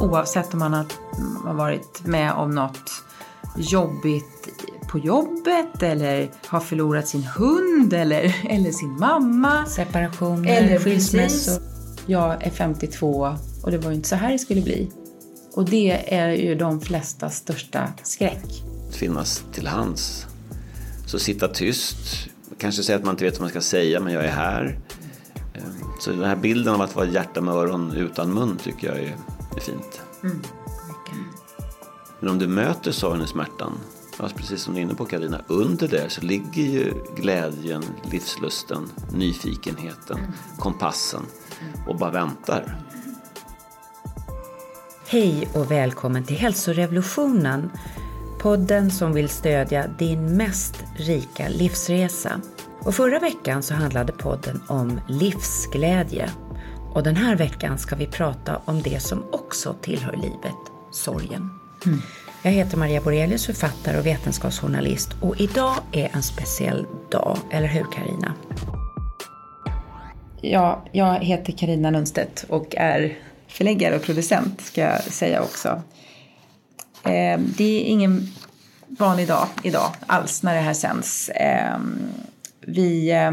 Oavsett om man har varit med om något jobbigt på jobbet eller har förlorat sin hund eller, eller sin mamma. Separationer, Eller skilsmässor. Jag är 52 och det var ju inte så här det skulle bli. Och det är ju de flestas största skräck. finnas till hands. Så sitta tyst, kanske säga att man inte vet vad man ska säga men jag är här. Eh, Så den här bilden av att vara hjärta med öron utan mun tycker jag är, är fint. Men om du möter sorgen och smärtan, alltså precis som du är inne på Karina, under det så ligger ju glädjen, livslusten, nyfikenheten, kompassen och bara väntar. Hej och välkommen till Hälsorevolutionen. Podden som vill stödja din mest rika livsresa. Och förra veckan så handlade podden om livsglädje. Och den här veckan ska vi prata om det som också tillhör livet, sorgen. Jag heter Maria Borelius, författare och vetenskapsjournalist och idag är en speciell dag, eller hur Karina? Ja, jag heter Karina Lundstedt och är förläggare och producent ska jag säga också. Eh, det är ingen vanlig dag idag alls när det här sänds. Eh, vi eh,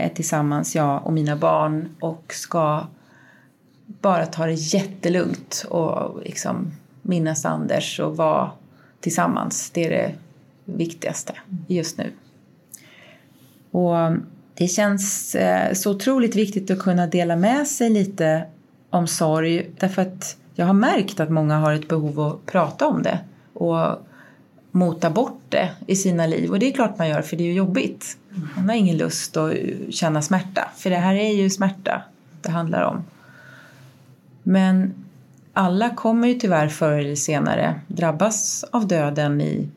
Eh, tillsammans, jag och mina barn och ska bara ta det jättelugnt och liksom minnas Anders och vara tillsammans. Det är det viktigaste just nu. Och mm, det känns eh, så otroligt viktigt att kunna dela med sig lite om sorg därför att jag har märkt att många har ett behov att prata om det och mota bort det i sina liv. Och det är klart man gör för det är ju jobbigt. Man har ingen lust att känna smärta för det här är ju smärta det handlar om. Men alla kommer ju tyvärr förr eller senare drabbas av döden i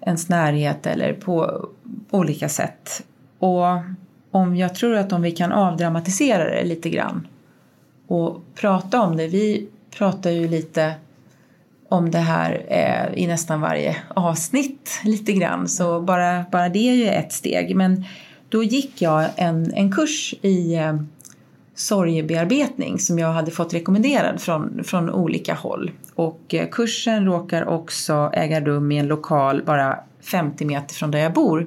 ens närhet eller på olika sätt. Och om jag tror att om vi kan avdramatisera det lite grann och prata om det. Vi pratar ju lite om det här eh, i nästan varje avsnitt lite grann så bara, bara det är ju ett steg. Men då gick jag en, en kurs i eh, sorgebearbetning som jag hade fått rekommenderad från, från olika håll. Och eh, kursen råkar också äga rum i en lokal bara 50 meter från där jag bor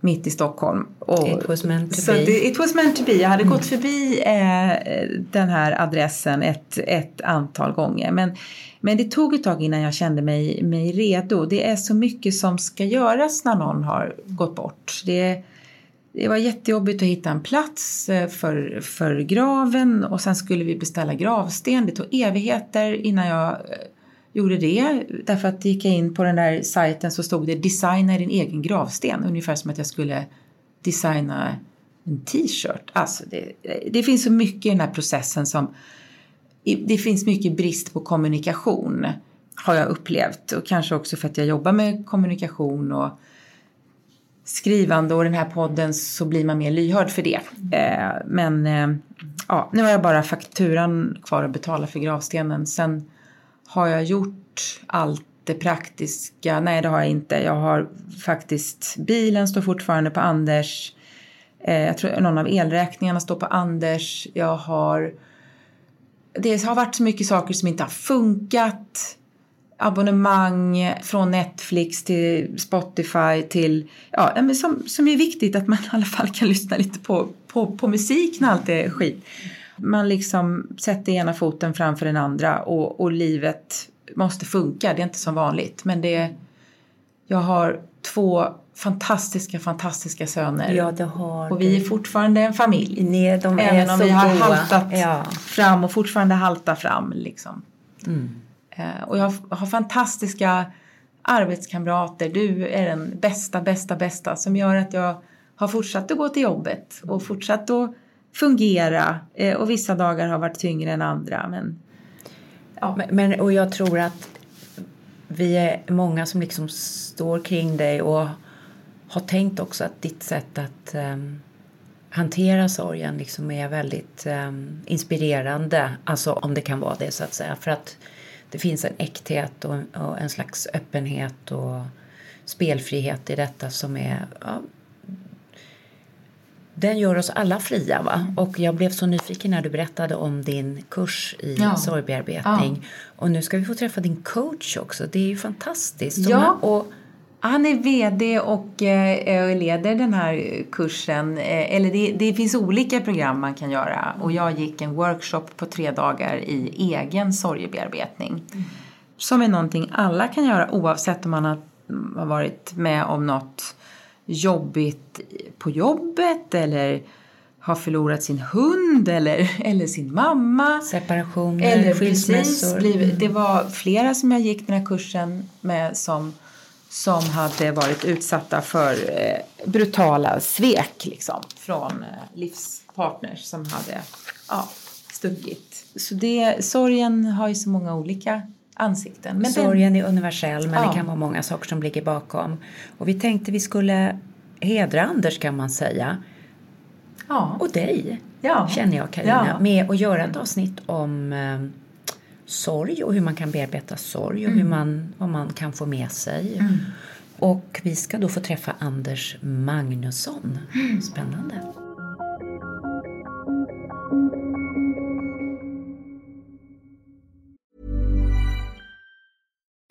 mitt i Stockholm. Och, It was meant to be. Det, it was meant to be. Jag hade gått förbi eh, den här adressen ett, ett antal gånger. Men, men det tog ett tag innan jag kände mig, mig redo. Det är så mycket som ska göras när någon har gått bort. Det, det var jättejobbigt att hitta en plats eh, för, för graven och sen skulle vi beställa gravsten. Det tog evigheter innan jag eh, gjorde det. Därför att gick jag in på den där sajten så stod det designa din egen gravsten. Ungefär som att jag skulle designa en t-shirt. Alltså det, det finns så mycket i den här processen som... Det finns mycket brist på kommunikation har jag upplevt. Och kanske också för att jag jobbar med kommunikation och skrivande och den här podden så blir man mer lyhörd för det. Eh, men eh, ja, nu har jag bara fakturan kvar att betala för gravstenen. Sen har jag gjort allt det praktiska? Nej, det har jag inte. Jag har faktiskt, bilen står fortfarande på Anders. Eh, jag tror någon av elräkningarna står på Anders. Jag har... Det har varit så mycket saker som inte har funkat. Abonnemang från Netflix till Spotify till... Ja, men som, som är viktigt att man i alla fall kan lyssna lite på, på, på musik när allt är skit. Man liksom sätter ena foten framför den andra och, och livet måste funka. Det är inte som vanligt. Men det... Jag har två fantastiska, fantastiska söner. Ja, det har och vi är fortfarande en familj. Nej, de är Även om så vi har goa. haltat Ja. fram och fortfarande haltar fram. Liksom. Mm. Eh, Och jag har fantastiska arbetskamrater. Du är den bästa, bästa, bästa som gör att jag har fortsatt att gå till jobbet och fortsatt att fungera. Eh, Och vissa dagar har varit tyngre än andra. Men Ja. Men, men, och jag tror att vi är många som liksom står kring dig och har tänkt också att ditt sätt att um, hantera sorgen liksom är väldigt um, inspirerande. Alltså om det kan vara det så att säga. För att det finns en äkthet och, och en slags öppenhet och spelfrihet i detta som är ja, den gör oss alla fria va? Och jag blev så nyfiken när du berättade om din kurs i Ja. sorgbearbetning. Ja. Och nu ska vi få träffa din coach också. Det är ju fantastiskt. Ja. Och, Han är VD och eh, leder den här kursen. Eh, eller det, det finns olika program man kan göra. Och jag gick en workshop på tre dagar i egen sorgebearbetning. Som är någonting alla kan göra oavsett om man har, har varit med om något jobbigt på jobbet eller har förlorat sin hund eller, eller sin mamma. separationer, Eller precis, skilsmässor. Mm. blivit, det var flera som jag gick den här kursen med som, som hade varit utsatta för eh, brutala svek liksom, från eh, livspartners som hade ja, stuckit. Så det, sorgen har ju så många olika ansikten. Men den, Sorgen är universell men Ja. det kan vara många saker som ligger bakom. Och vi tänkte vi skulle hedra Anders kan man säga. ja, Och dig Ja. känner jag Carina. Ja. Med att göra ett avsnitt om eh, sorg och hur man kan bearbeta sorg och hur Mm. man, vad man kan få med sig. Och vi ska då få träffa Anders Magnusson. Mm. Spännande.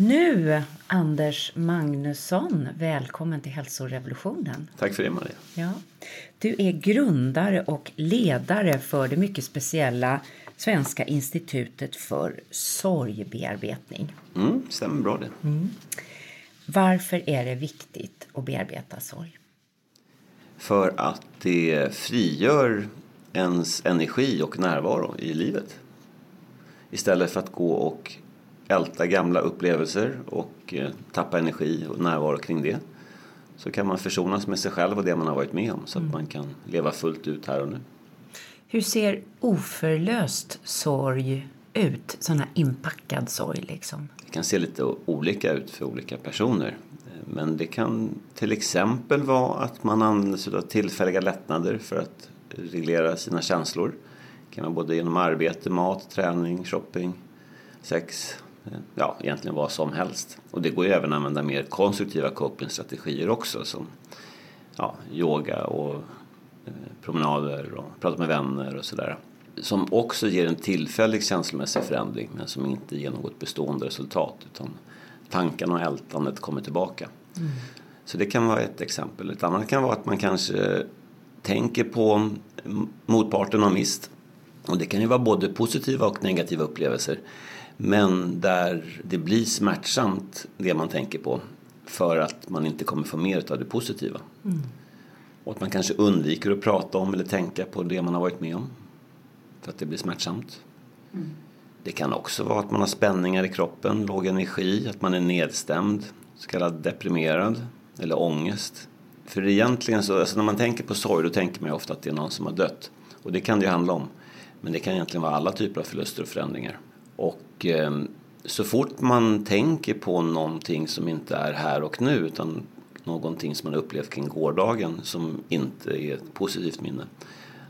Nu, Anders Magnusson, välkommen till hälsorevolutionen. Tack för det Maria. Ja. Du är grundare och ledare för det mycket speciella Svenska institutet för sorgbearbetning. Mm, stämmer bra det. Varför är det viktigt att bearbeta sorg? För att det frigör ens energi och närvaro i livet. Istället för att gå och älta gamla upplevelser och eh, tappa energi och närvaro kring det. Så kan man försonas med sig själv och det man har varit med om så att man kan leva fullt ut här och nu. Hur ser oförlöst sorg ut? Sån här inpackad sorg liksom. Det kan se lite olika ut för olika personer. Men det kan till exempel vara att man använder sig av tillfälliga lättnader för att reglera sina känslor. Det kan vara både genom arbete, mat, träning, shopping, sex, ja egentligen vad som helst. Och det går ju även att använda mer konstruktiva copingstrategier också som ja, yoga och eh, promenader och prata med vänner och sådär. Som också ger en tillfällig känslomässig förändring men som inte ger något bestående resultat utan tankarna och ältandet kommer tillbaka. Så det kan vara ett exempel. Ett annat kan vara att man kanske tänker på motparten har mist. Och det kan ju vara både positiva och negativa upplevelser. Men där det blir smärtsamt det man tänker på för att man inte kommer få mer av det positiva. Och att man kanske undviker att prata om eller tänka på det man har varit med om. För att det blir smärtsamt. Det kan också vara att man har spänningar i kroppen, låg energi, att man är nedstämd, så kallad deprimerad eller ångest. För egentligen så, alltså när man tänker på sorg då tänker man ofta att det är någon som har dött. Och det kan det ju handla om. Men det kan egentligen vara alla typer av förluster och förändringar. Och eh, så fort man tänker på någonting som inte är här och nu utan någonting som man upplevt kring gårdagen som inte är ett positivt minne.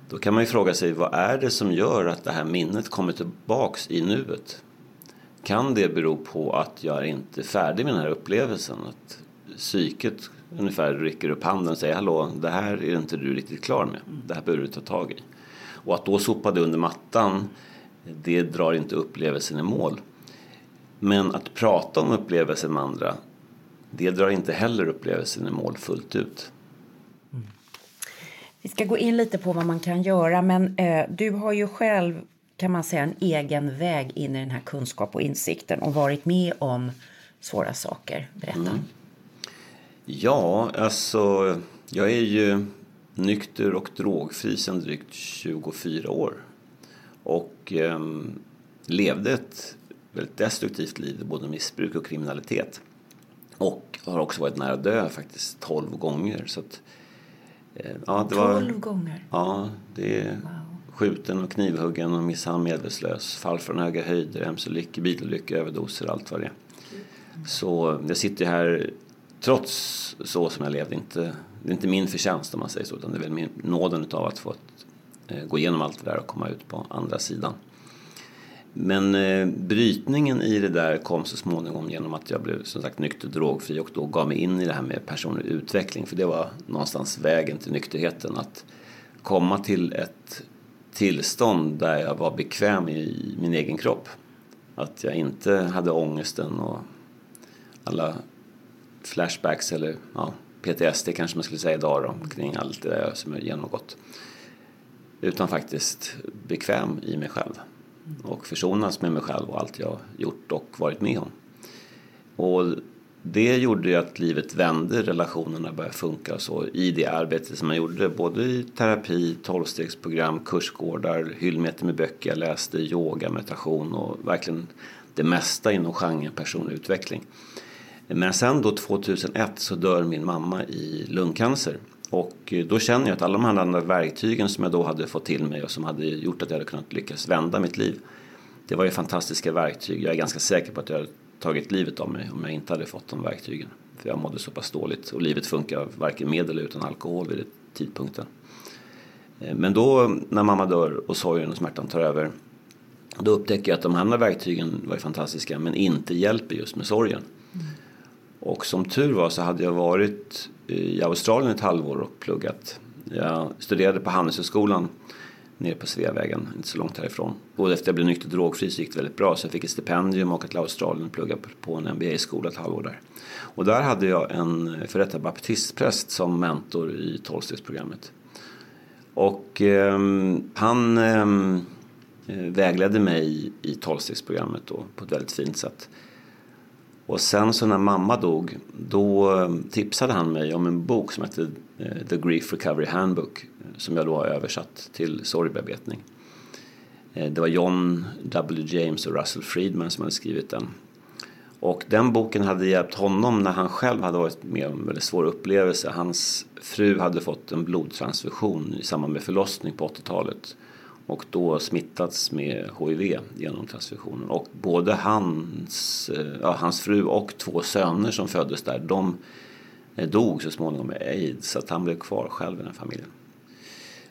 Då kan man ju fråga sig vad är det som gör att det här minnet kommer tillbaks i nuet? Kan det bero på att jag inte är färdig med den här upplevelsen? Att psyket ungefär rycker upp handen och säger hallå, det här är inte du riktigt klar med. Det här behöver du ta tag i. Och att då sopa det under mattan, det drar inte upplevelsen i mål. Men att prata om upplevelsen med andra, det drar inte heller upplevelsen i mål fullt ut. Vi ska gå in lite på vad man kan göra, men eh, du har ju själv kan man säga en egen väg in i den här kunskap och insikten och varit med om svåra saker. Berätta. Mm. Ja, alltså jag är ju nykter och drogfri sedan drygt 24 år. Och eh, levde ett väldigt destruktivt liv, både missbruk och kriminalitet. Och har också varit nära dö faktiskt 12 gånger. Så att, eh, ja, det 12 var, gånger? Ja, det är wow. skjuten och knivhuggen och misshandlad medvetslös, fall från höga höjder, mc-olyckor, bilolyckor, överdoser, allt vad det är. Så jag sitter här trots så som jag levde, inte, det är inte min förtjänst om man säger så, utan det är väl min, nåden av att få eh, Eh, gå igenom allt det där och komma ut på andra sidan. Men eh, brytningen i det där kom så småningom genom att jag blev som sagt nykter drogfri och då gav mig in i det här med personlig utveckling. För det var någonstans vägen till nykterheten. Att komma till ett tillstånd där jag var bekväm i min egen kropp. Att jag inte hade ångesten och alla flashbacks eller ja, PTSD kanske man skulle säga idag då, kring allt det där som jag genomgått. Utan faktiskt bekväm i mig själv och försonas med mig själv och allt jag gjort och varit med om. Och det gjorde ju att livet vände, relationerna började funka så i det arbete som jag gjorde både i terapi, tolvstegsprogram, kursgårdar, hyllmeter med böcker jag läste, yoga, meditation och verkligen det mesta inom genren personlig utveckling. Men sen då 2001 så dör min mamma i lungcancer. Och eh, då känner jag att alla de här andra verktygen som jag då hade fått till mig och som hade gjort att jag hade kunnat lyckas vända mitt liv. Det var ju fantastiska verktyg. Jag är ganska säker på att jag hade tagit livet av mig om jag inte hade fått de verktygen. För jag mådde så pass dåligt och livet funkar varken med eller utan alkohol vid den tidpunkten. Eh, men då när mamma dör och sorgen och smärtan tar över då upptäcker jag att de andra verktygen var fantastiska men inte hjälper just med sorgen. Mm. Och som tur var så hade jag varit i Australien ett halvår och pluggat. Jag studerade på Handelshögskolan nere på Sveavägen, inte så långt härifrån. Och efter jag blev nykter drogfri så gick det väldigt bra så jag fick ett stipendium och åka till Australien och plugga på en MBA-skola ett halvår där. Och där hade jag en före detta baptistpräst som mentor i tolvstegsprogrammet. Och eh, han ehm, eh, vägledde mig i tolvstegsprogrammet på ett väldigt fint sätt. Och sen så när mamma dog, då eh, tipsade han mig om en bok som hette eh, The Grief Recovery Handbook eh, som jag då har översatt till sorgbearbetning. Det var John W. James och Russell Friedman som hade skrivit den. Och den boken hade hjälpt honom när han själv hade varit med om en väldigt svår upplevelse. Hans fru hade fått en blodtransfusion i samband med förlossning på 80-talet och då smittats med HIV genom transfusionen. Och både hans, eh, ja, hans fru och två söner som föddes där, de eh, dog så småningom med aids så att han blev kvar själv i den familjen.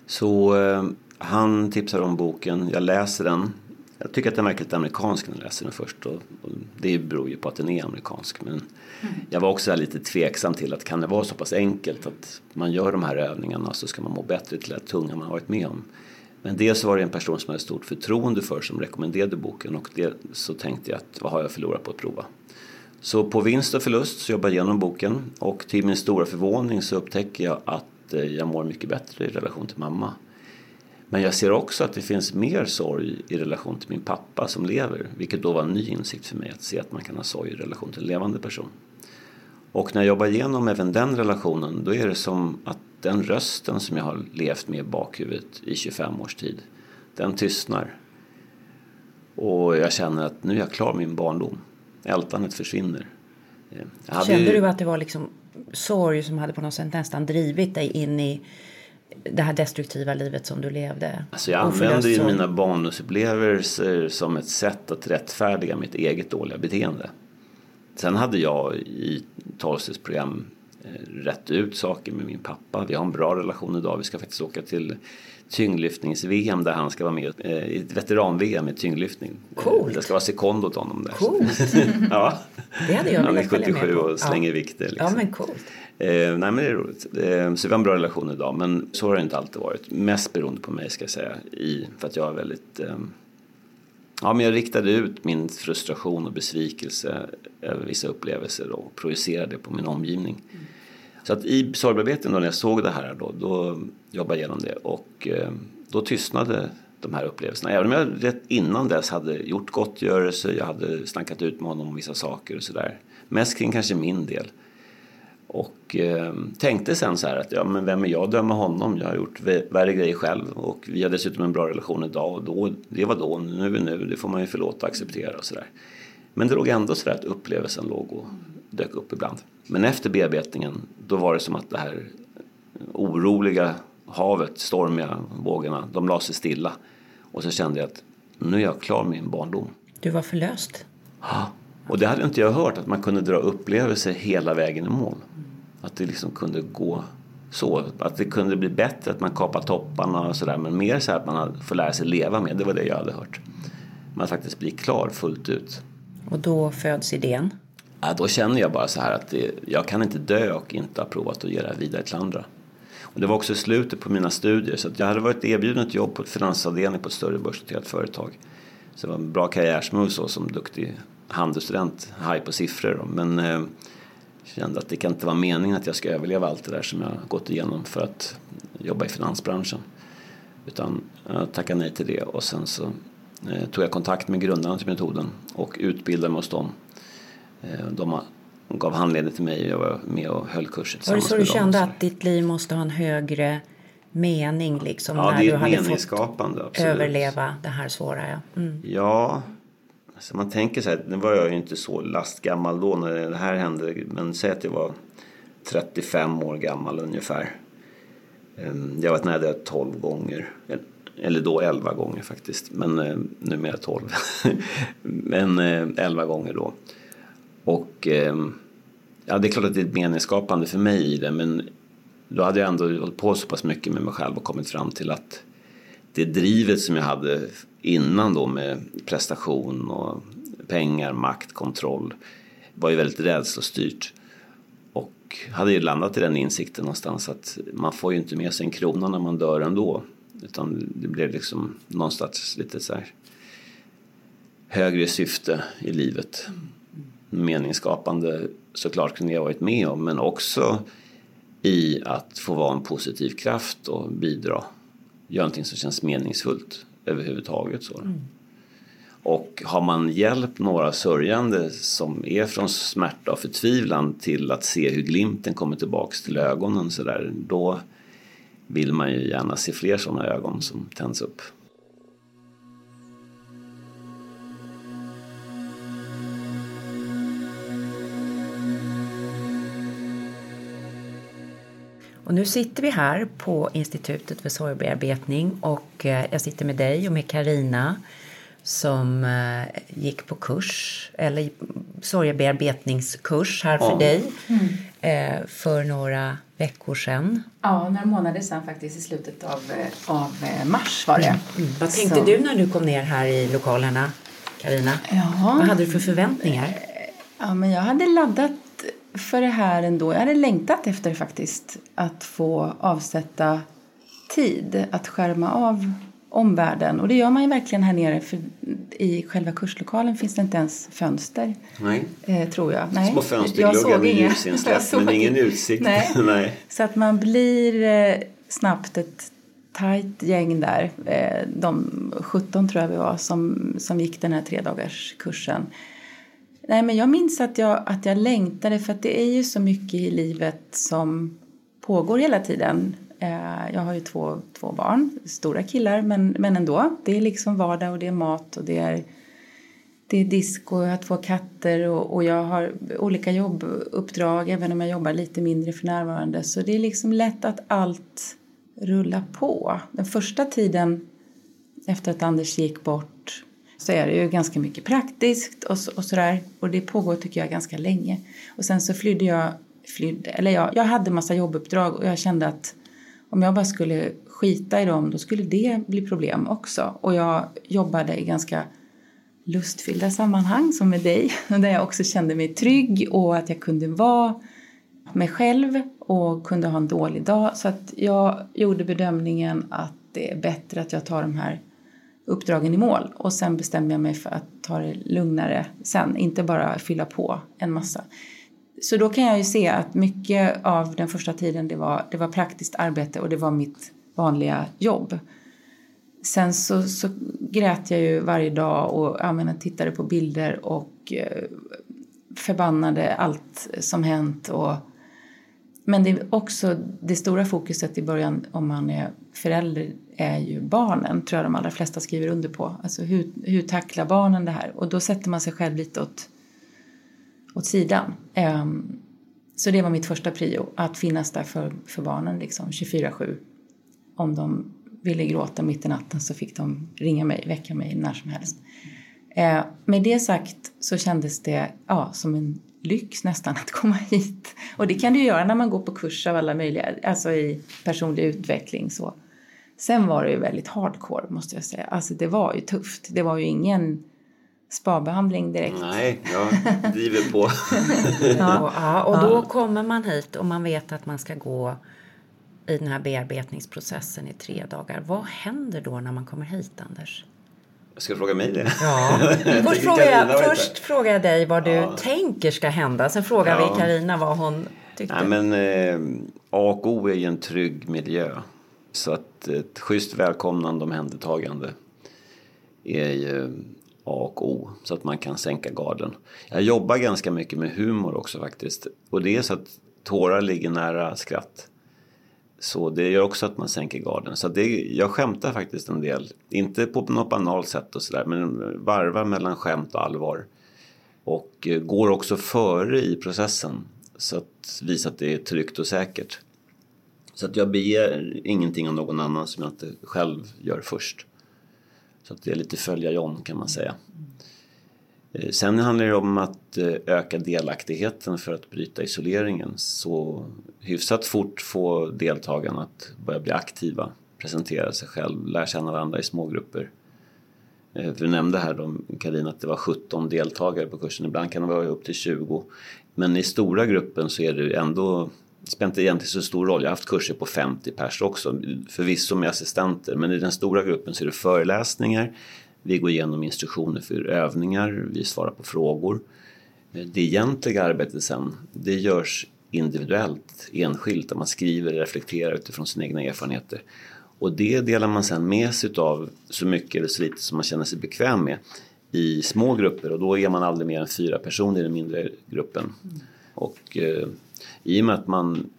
Så eh, han tipsade om boken, jag läser den. Jag tycker att den verkar lite amerikansk när jag läser den först och, och det beror ju på att den är amerikansk. Men mm. jag var också lite tveksam till att kan det vara så pass enkelt att man gör de här övningarna så ska man må bättre till det tunga man har varit med om. Men dels var det en person som jag hade stort förtroende för som rekommenderade boken och det, så tänkte jag att vad har jag förlorat på att prova. Så på vinst och förlust så jobbade jag igenom boken och till min stora förvåning så upptäcker jag att eh, jag mår mycket bättre i relation till mamma. Men jag ser också att det finns mer sorg i relation till min pappa som lever, vilket då var en ny insikt för mig att se att man kan ha sorg i relation till en levande person. Och när jag jobbar igenom även den relationen då är det som att den rösten som jag har levt med i bakhuvudet i 25 års tid, den tystnar. Och jag känner att nu är jag klar med min barndom. Ältandet försvinner. Kände ju... du att det var liksom sorg som hade på något sätt nästan drivit dig in i det här destruktiva livet som du levde? Alltså jag använde ju mina barndomsupplevelser som ett sätt att rättfärdiga mitt eget dåliga beteende. Sen hade jag i tolvstegsprogram rätt ut saker med min pappa. Vi har en bra relation idag. Vi ska faktiskt åka till tyngdlyftnings-VM där han ska vara med eh, i ett veteran-VM i tyngdlyftning. Coolt. Det ska vara sekond åt honom där. Coolt. ja. Det hade jag Han är velat följa med 77 på. och slänger ja. vikter. Ja, Liksom. men coolt. Eh, nej men det är roligt. Eh, så vi har en bra relation idag men så har det inte alltid varit. Mest beroende på mig ska jag säga. I, för att jag är väldigt... Eh, ja men jag riktade ut min frustration och besvikelse över vissa upplevelser och projicerade det på min omgivning. Så att i sorgbearbetningen då när jag såg det här då, då jobbade jag igenom det och eh, då tystnade de här upplevelserna. Även om jag rätt innan dess hade gjort gottgörelse, jag hade snackat ut med honom om vissa saker och sådär. Mest kring kanske min del. Och eh, tänkte sen så här att ja, men vem är jag att döma honom? Jag har gjort värre grejer själv och vi har dessutom en bra relation idag och då, det var då, nu är vi nu, det får man ju förlåta och acceptera och sådär. Men det låg ändå så där att upplevelsen låg och dök upp ibland. Men efter bearbetningen, då var det som att det här oroliga havet, stormiga vågorna, de la sig stilla. Och så kände jag att nu är jag klar med min barndom. Du var förlöst. Ja. Och det hade inte jag hört, att man kunde dra upplevelser hela vägen i mål. Att det liksom kunde gå så. Att det kunde bli bättre, att man kapar topparna och sådär. Men mer så att man får lära sig leva med, det var det jag hade hört. Man faktiskt blir klar fullt ut. Och då föds idén. Ja, då känner jag bara så här att det, jag kan inte dö och inte ha provat att ge det här vidare till andra. Och det var också slutet på mina studier så att jag hade varit erbjuden ett jobb på ett finansavdelning på ett större börsnoterat företag. Så det var en bra karriärsmove så som duktig handelsstudent, haj på siffror. Då. Men eh, kände att det kan inte vara meningen att jag ska överleva allt det där som jag gått igenom för att jobba i finansbranschen. Utan jag tackade nej till det och sen så eh, tog jag kontakt med grundarna till metoden och utbildade mig hos dem. Eh, de gav handledning till mig och jag var med och höll kurser Var det så du dem. kände att ditt liv måste ha en högre mening liksom? Ja, när det du är fått meningsskapande. Absolut. överleva det här svåra? Ja. Mm. Ja, alltså man tänker så här, nu var jag ju inte så lastgammal då när det här hände, men säg att jag var 35 år gammal ungefär. Ehm, Jag varit nära död 12 gånger, eller då 11 gånger faktiskt, men eh, numera 12. men eh, 11 gånger då. Och ehm, ja, det är klart att det är ett meningsskapande för mig i det, men då hade jag ändå hållit på så pass mycket med mig själv och kommit fram till att det drivet som jag hade innan då med prestation och pengar, makt, kontroll var ju väldigt rädslostyrt. Och hade ju landat i den insikten någonstans att man får ju inte med sig en krona när man dör ändå. Utan det blev liksom någonstans lite så här högre syfte i livet. Meningsskapande såklart kunde jag varit med om men också i att få vara en positiv kraft och bidra. Göra någonting som känns meningsfullt överhuvudtaget. Så. Och har man hjälpt några sörjande som är från smärta och förtvivlan till att se hur glimten kommer tillbaks till ögonen så där, då vill man ju gärna se fler sådana ögon som tänds upp. Och nu sitter vi här på Institutet för sorgbearbetning och eh, jag sitter med dig och med Karina som eh, gick på kurs, eller sorgebearbetningskurs här för Ja. dig eh, för några veckor sedan. Ja, några månader sedan faktiskt i slutet av, av mars var det. Vad tänkte Så- du när du kom ner här i lokalerna, Karina? Ja. Vad hade du för förväntningar? Ja, men jag hade laddat för det här ändå. Jag hade längtat efter faktiskt att få avsätta tid att skärma av omvärlden. Och det gör man ju verkligen här nere för i själva kurslokalen finns det inte ens fönster. Nej. Eh, tror jag. Nej. Små fönstergluggar med ljusinsläpp, men ingen utsikt. Nej. Nej. Så att man blir eh, snabbt ett tajt gäng där. Eh, de 17 tror jag vi var som, som gick den här tre dagars kursen. Nej, men jag minns att jag, att jag längtade för att det är ju så mycket i livet som pågår hela tiden. Eh, jag har ju två, två barn, stora killar men, men ändå. Det är liksom vardag och det är mat och det är, det är disk och jag har två katter och, och jag har olika jobbuppdrag även om jag jobbar lite mindre för närvarande. Så det är liksom lätt att allt rullar på. Den första tiden efter att Anders gick bort så är det ju ganska mycket praktiskt och, så, och sådär. Och det pågår tycker jag ganska länge. Och sen så flydde jag flydde. Eller jag, jag hade massa jobbuppdrag och jag kände att om jag bara skulle skita i dem då skulle det bli problem också. Och jag jobbade i ganska lustfyllda sammanhang som med dig där jag också kände mig trygg och att jag kunde vara mig själv och kunde ha en dålig dag. Så att jag gjorde bedömningen att det är bättre att jag tar de här uppdragen i mål och sen bestämde jag mig för att ta det lugnare sen, inte bara fylla på en massa. Så då kan jag ju se att mycket av den första tiden det var, det var praktiskt arbete och det var mitt vanliga jobb. Sen så, så grät jag ju varje dag och jag menar, tittade på bilder och eh, förbannade allt som hänt. Och, men det är också det stora fokuset i början om man är förälder är ju barnen, tror jag de allra flesta skriver under på. Alltså hur, hur tacklar barnen det här? Och då sätter man sig själv lite åt, åt sidan. Um, så det var mitt första prio, att finnas där för, för barnen liksom 24-7. Om de ville gråta mitt i natten så fick de ringa mig, väcka mig när som helst. Eh, med det sagt så kändes det ja, som en lyx nästan att komma hit. Och det kan du göra när man går på kurs av alla möjliga, alltså i personlig utveckling så. Sen var det ju väldigt hardcore måste jag säga. Alltså det var ju tufft. Det var ju ingen spabehandling direkt. Nej, jag driver på. ja, ja, och då kommer man hit och man vet att man ska gå i den här bearbetningsprocessen i tre dagar. Vad händer då när man kommer hit, Anders? Ska du fråga mig det? Ja. först, frågar jag, först frågar jag dig vad du ja. tänker ska hända. Sen frågar ja. vi Karina vad hon tyckte. Nej, men, eh, A och O är ju en trygg miljö. Så att ett schysst välkomnande och omhändertagande är ju A och O. Så att man kan sänka garden. Jag jobbar ganska mycket med humor också faktiskt. Och det är så att tårar ligger nära skratt. Så det gör också att man sänker garden. Så det, jag skämtar faktiskt en del. Inte på något banalt sätt och sådär men varvar mellan skämt och allvar. Och eh, går också före i processen. Så att visa att det är tryggt och säkert. Så att jag begär ingenting av någon annan som jag inte själv gör först. Så att det är lite följa John kan man säga. Eh, sen handlar det om att eh, öka delaktigheten för att bryta isoleringen. Så hyfsat fort få deltagarna att börja bli aktiva, presentera sig själv, lära känna varandra i smågrupper. Eh, du nämnde här då, Karina att det var 17 deltagare på kursen. Ibland kan det vara upp till 20. Men i stora gruppen så är det ändå spelar inte egentligen så stor roll. Jag har haft kurser på 50 pers också, förvisso med assistenter. Men i den stora gruppen så är det föreläsningar, vi går igenom instruktioner för övningar, vi svarar på frågor. Det egentliga arbetet sen, det görs individuellt, enskilt, där man skriver och reflekterar utifrån sina egna erfarenheter. Och det delar man sen med sig av så mycket eller så lite som man känner sig bekväm med i små grupper och då är man aldrig mer än fyra personer i den mindre gruppen. Och eh, i och med att man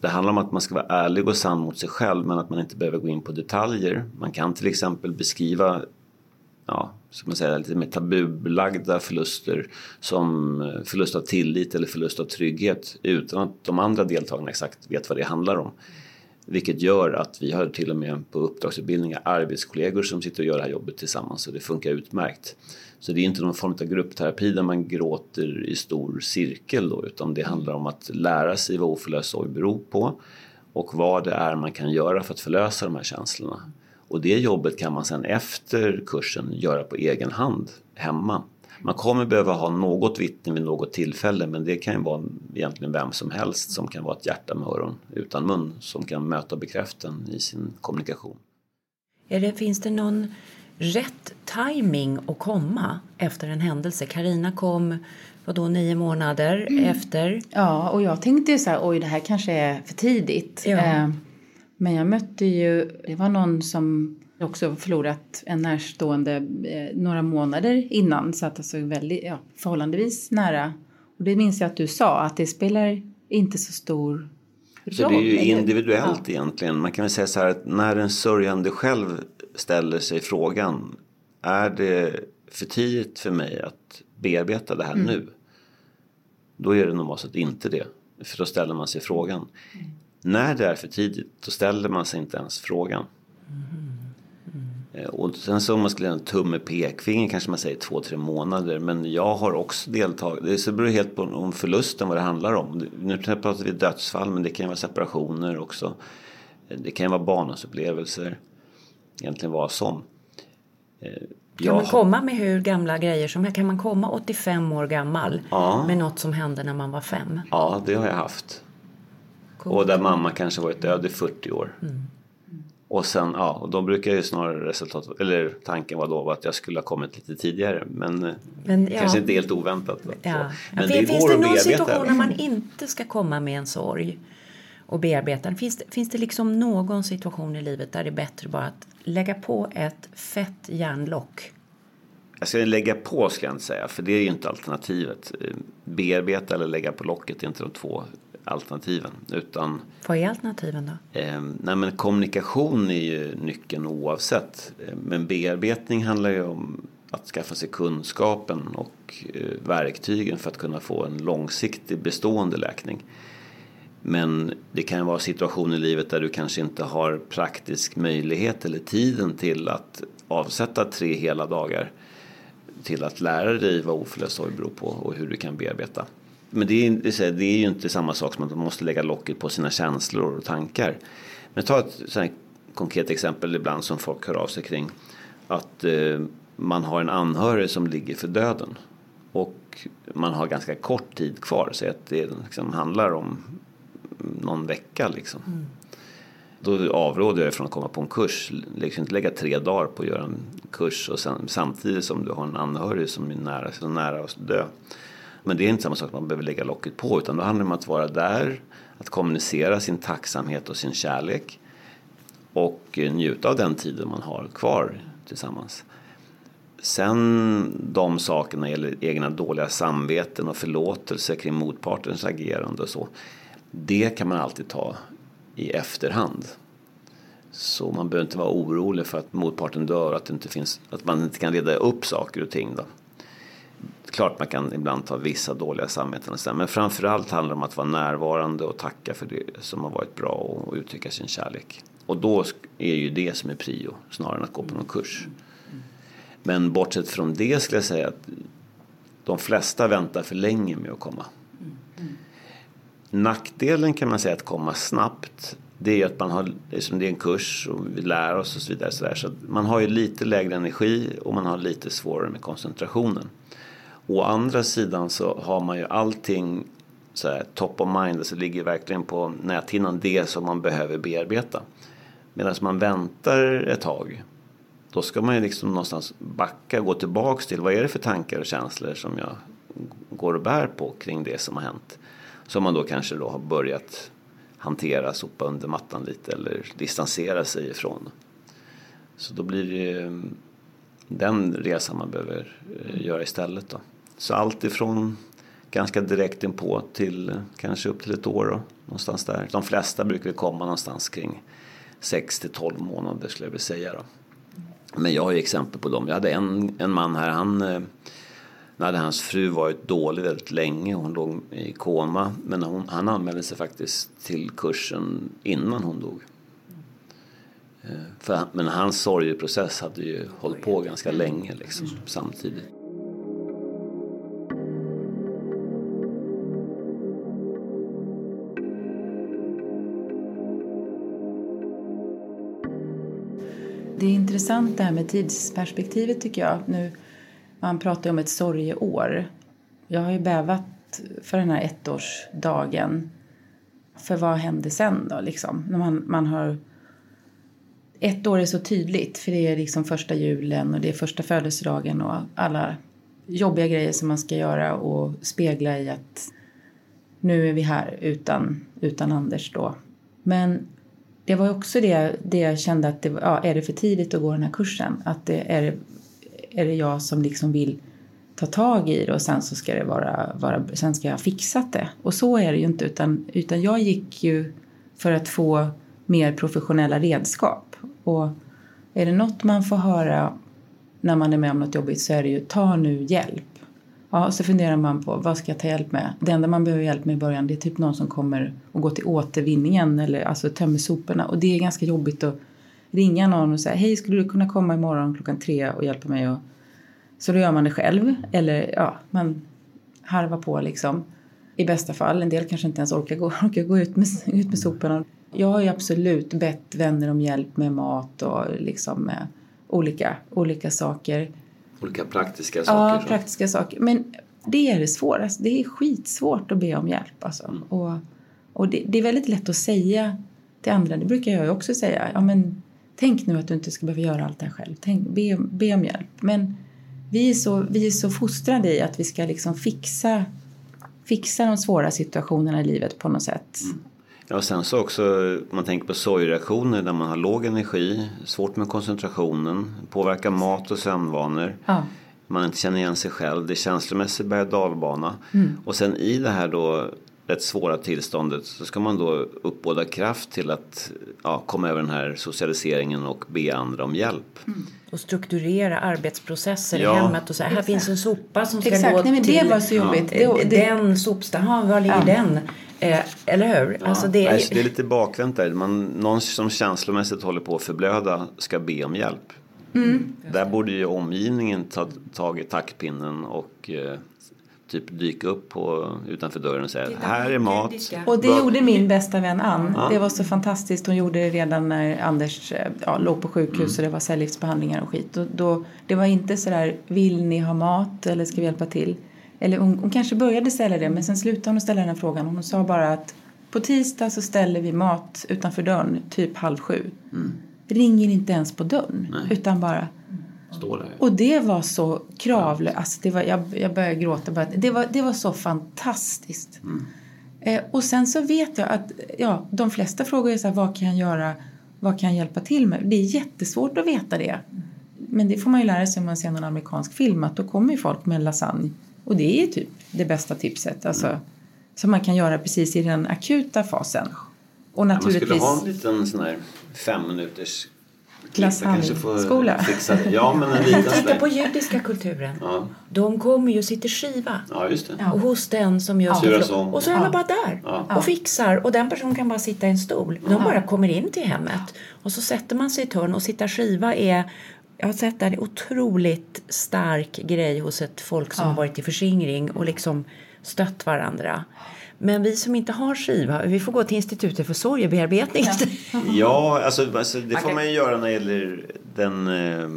det handlar om att man ska vara ärlig och sann mot sig själv men att man inte behöver gå in på detaljer. Man kan till exempel beskriva ja, ska man säga, lite mer tabubelagda förluster som eh, förlust av tillit eller förlust av trygghet utan att de andra deltagarna exakt vet vad det handlar om. Vilket gör att vi har till och med på uppdragsutbildningar arbetskollegor som sitter och gör det här jobbet tillsammans och det funkar utmärkt. Så det är inte någon form av gruppterapi där man gråter i stor cirkel då, utan det handlar om att lära sig vad oförlöst sorg beror på och vad det är man kan göra för att förlösa de här känslorna. Och det jobbet kan man sen efter kursen göra på egen hand hemma. Man kommer behöva ha något vittne vid något tillfälle men det kan ju vara egentligen vem som helst som kan vara ett hjärta med öron utan mun som kan möta bekräften i sin kommunikation. Är det, finns det någon rätt timing att komma efter en händelse? Karina kom vadå, nio månader mm. efter. Ja, och jag tänkte så här, oj det här kanske är för tidigt. Ja. Eh, men jag mötte ju, det var någon som också förlorat en närstående eh, några månader innan så att alltså väldigt, ja, förhållandevis nära. Och det minns jag att du sa att det spelar inte så stor roll. Så det är ju individuellt ja. egentligen. Man kan väl säga så här att när en sörjande själv ställer sig frågan är det för tidigt för mig att bearbeta det här mm. nu? Då är det normalt sett inte det. För då ställer man sig frågan. Mm. När det är för tidigt, då ställer man sig inte ens frågan. Mm. Eh, och sen så om man skulle ha en tumme pekfinger kanske man säger två, tre månader. Men jag har också deltagit. Det beror helt på om förlusten vad det handlar om. Nu pratar vi dödsfall men det kan ju vara separationer också. Det kan ju vara barndomsupplevelser. Egentligen vad som. Eh, kan man komma med hur gamla grejer som här? Kan man komma 85 år gammal ja. med något som hände när man var fem? Ja, det har jag haft. Cool. Och där mamma kanske varit död i 40 år. Mm. Och sen, ja, och då brukar ju snarare resultatet, eller tanken vara då att jag skulle ha kommit lite tidigare. Men, men ja. kanske inte helt oväntat. Ja. Men det finns det någon situation när man inte ska komma med en sorg och bearbeta Finns det, finns det liksom någon situation i livet där det är bättre bara att lägga på ett fett järnlock? Jag ska lägga på ska jag inte säga, för det är ju inte alternativet. Bearbeta eller lägga på locket är inte de två alternativen. Utan, Vad är alternativen då? Eh, nej men kommunikation är ju nyckeln oavsett. Eh, men bearbetning handlar ju om att skaffa sig kunskapen och eh, verktygen för att kunna få en långsiktig bestående läkning. Men det kan vara situationer i livet där du kanske inte har praktisk möjlighet eller tiden till att avsätta tre hela dagar till att lära dig vad oförlöst sorg beror på och hur du kan bearbeta. Men det är, det är ju inte samma sak som att man måste lägga locket på sina känslor och tankar. Men ta ett sånt konkret exempel ibland som folk hör av sig kring. Att eh, man har en anhörig som ligger för döden. Och man har ganska kort tid kvar. Så att det liksom handlar om någon vecka liksom. Mm. Då avråder jag från att komma på en kurs. Liksom inte lägga tre dagar på att göra en kurs och sen, samtidigt som du har en anhörig som är nära, så nära att dö. Men det är inte samma sak att man behöver lägga locket på utan då handlar det om att vara där, att kommunicera sin tacksamhet och sin kärlek och njuta av den tiden man har kvar tillsammans. Sen de sakerna gäller egna dåliga samveten och förlåtelse kring motpartens agerande och så. Det kan man alltid ta i efterhand. Så man behöver inte vara orolig för att motparten dör, att, det inte finns, att man inte kan reda upp saker och ting. Då klart man kan ibland ta vissa dåliga samveten men framförallt handlar det om att vara närvarande och tacka för det som har varit bra och uttrycka sin kärlek. Och då är ju det som är prio snarare än att gå på någon kurs. Men bortsett från det skulle jag säga att de flesta väntar för länge med att komma. Nackdelen kan man säga att komma snabbt det är att man har, liksom det är en kurs och vi lär oss och så vidare. Så, där, så man har ju lite lägre energi och man har lite svårare med koncentrationen. Å andra sidan så har man ju allting så här, top of mind, alltså ligger verkligen på näthinnan det som man behöver bearbeta. Medan man väntar ett tag då ska man ju liksom någonstans backa och gå tillbaks till vad är det för tankar och känslor som jag går och bär på kring det som har hänt. Som man då kanske då har börjat hantera, sopa under mattan lite eller distansera sig ifrån. Så då blir det eh, den resan man behöver eh, göra istället då. Så allt ifrån ganska direkt inpå till eh, kanske upp till ett år då, någonstans där. De flesta brukar komma någonstans kring 6 till 12 månader skulle jag vilja säga då. Men jag har ju exempel på dem. Jag hade en, en man här, han eh, nu hade hans fru varit dålig väldigt länge. Hon låg i koma. Men hon, han anmälde sig faktiskt till kursen innan hon dog. Eh, för, men hans sorgeprocess hade ju hållit på ganska länge liksom, samtidigt. Det är intressant det här med tidsperspektivet tycker jag. Nu, man pratar ju om ett sorgeår. Jag har ju bävat för den här ettårsdagen. För vad hände sen då liksom? När man, man har... Ett år är så tydligt för det är liksom första julen och det är första födelsedagen och alla jobbiga grejer som man ska göra och spegla i att nu är vi här utan, utan Anders då. Men det var också det, det jag kände att det ja, är det för tidigt att gå den här kursen? Att det är, är det jag som liksom vill ta tag i det och sen så ska det vara, vara sen ska jag ha fixat det. Och så är det ju inte utan, utan jag gick ju för att få mer professionella redskap. Och är det något man får höra när man är med om något jobbigt så är det ju ta nu hjälp. Ja, så funderar man på vad ska jag ta hjälp med? Det enda man behöver hjälp med i början det är typ någon som kommer och går till återvinningen eller alltså tömmer soporna och det är ganska jobbigt att ringa någon och säga hej skulle du kunna komma imorgon klockan tre och hjälpa mig och så då gör man det själv eller ja, man harvar på liksom i bästa fall. En del kanske inte ens orkar gå, orkar gå ut, med, ut med soporna. Jag har ju absolut bett vänner om hjälp med mat och liksom med olika, olika saker. Olika praktiska saker. Ja, praktiska saker. Men det är det svåraste. Det är skitsvårt att be om hjälp alltså. Mm. Och, och det, det, är väldigt lätt att säga till andra, det brukar jag också säga, ja men tänk nu att du inte ska behöva göra allt det här själv. Tänk, be, be om hjälp. Men vi är, så, vi är så fostrade i att vi ska liksom fixa, fixa de svåra situationerna i livet på något sätt. Mm. Ja, och sen så också om man tänker på sorgreaktioner där man har låg energi, svårt med koncentrationen, påverkar mat och sömnvanor. Ja. Man inte känner igen sig själv, det är känslomässig berg och dalbana. Mm. Och sen i det här då rätt svåra tillståndet så ska man då uppbåda kraft till att ja, komma över den här socialiseringen och be andra om hjälp. Mm. Och strukturera arbetsprocesser ja. i hemmet och så här, här finns en sopa som ska Exakt. gå Nej, men till det var så jobbigt. Ja. Den sopstan, var ligger ja. den? Eh, eller hur? Ja. Alltså det, är... det är lite bakvänt där. Man, någon som känslomässigt håller på att förblöda ska be om hjälp. Mm. Där borde ju omgivningen ta tag i taktpinnen och eh, typ dyka upp på, utanför dörren och säga här är mat. Och det gjorde min bästa vän Ann. Ja. Det var så fantastiskt. Hon gjorde det redan när Anders eh, ja, låg på sjukhus mm. och det var cellgiftsbehandlingar och skit. Och då, det var inte sådär vill ni ha mat eller ska vi hjälpa till? Eller hon, hon kanske började ställa det men sen slutade hon ställa den här frågan. Hon sa bara att på tisdag så ställer vi mat utanför dörren typ halv sju. Mm. Ringer inte ens på dörren Nej. utan bara Står där. Och det var så kravlöst. Alltså det var, jag, jag började gråta. Bara. Det, var, det var så fantastiskt. Mm. Eh, och sen så vet jag att ja, de flesta frågar är så här, vad kan jag göra? Vad kan jag hjälpa till med? Det är jättesvårt att veta det. Men det får man ju lära sig om man ser någon amerikansk film att då kommer ju folk med lasagne. Och det är typ det bästa tipset. Alltså, mm. Som man kan göra precis i den akuta fasen. Och naturligtvis... Ja, man skulle ha en liten sån här fem minuters Glasshandskola. Ja, men en liten Titta på judiska kulturen. Ja. De kommer ju och sitter skiva. Ja, just det. Och hos den som gör ja. Och så är alla bara där ja. och fixar. Och den personen kan bara sitta i en stol. De bara kommer in till hemmet. Och så sätter man sig i törn och sitta skiva är jag har sett det, otroligt stark grej hos ett folk som har varit i förskingring och liksom stött varandra. Men vi som inte har skiva, vi får gå till Institutet för sorgebearbetning. Ja, ja alltså, alltså, det får man ju göra när det gäller den eh,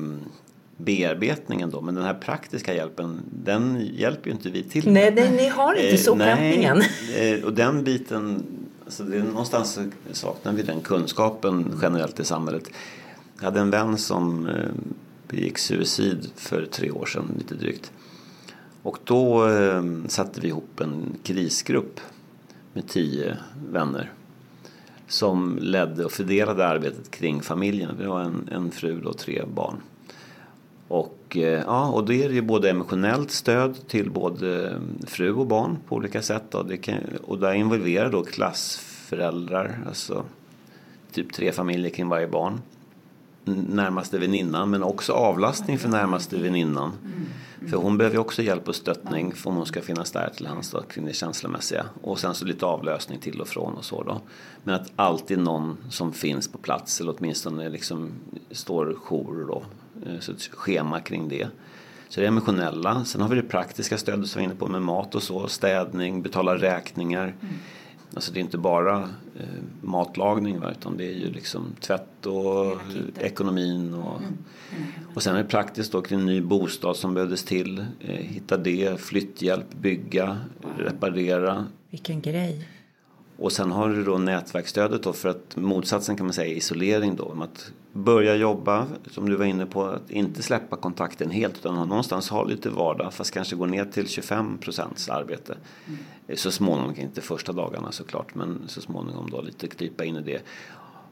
bearbetningen då. Men den här praktiska hjälpen, den hjälper ju inte vi till med. Nej, nej ni har inte eh, sophämtningen. Eh, och den biten, alltså det är någonstans saknar vi den kunskapen generellt i samhället. Jag hade en vän som eh, begick suicid för tre år sedan, lite drygt. Och då eh, satte vi ihop en krisgrupp med tio vänner som ledde och fördelade arbetet kring familjen. Vi har en, en fru och tre barn. Och, eh, ja, och då är det ju både emotionellt stöd till både fru och barn på olika sätt. Då. Det kan, och där involverar då klassföräldrar, alltså typ tre familjer kring varje barn. Närmaste väninnan men också avlastning för närmaste väninnan. Mm. För hon behöver ju också hjälp och stöttning för om hon ska finnas där till hands kring det känslomässiga. Och sen så lite avlösning till och från och så då. Men att alltid någon som finns på plats eller åtminstone liksom står jour då. Eh, så ett schema kring det. Så det är emotionella. Sen har vi det praktiska stödet som vi är inne på med mat och så. Städning, betala räkningar. Mm. Alltså det är inte bara eh, matlagning va? utan det är ju liksom tvätt och ekonomin och, mm. Mm. och sen är det praktiskt då kring en ny bostad som behövdes till. Eh, hitta det, flytthjälp, bygga, reparera. Vilken grej. Och sen har du då nätverksstödet då för att motsatsen kan man säga isolering då. Att börja jobba, som du var inne på, att inte släppa kontakten helt utan någonstans ha lite vardag fast kanske gå ner till 25 procents arbete. Mm. Så småningom, inte första dagarna såklart, men så småningom då lite krypa in i det.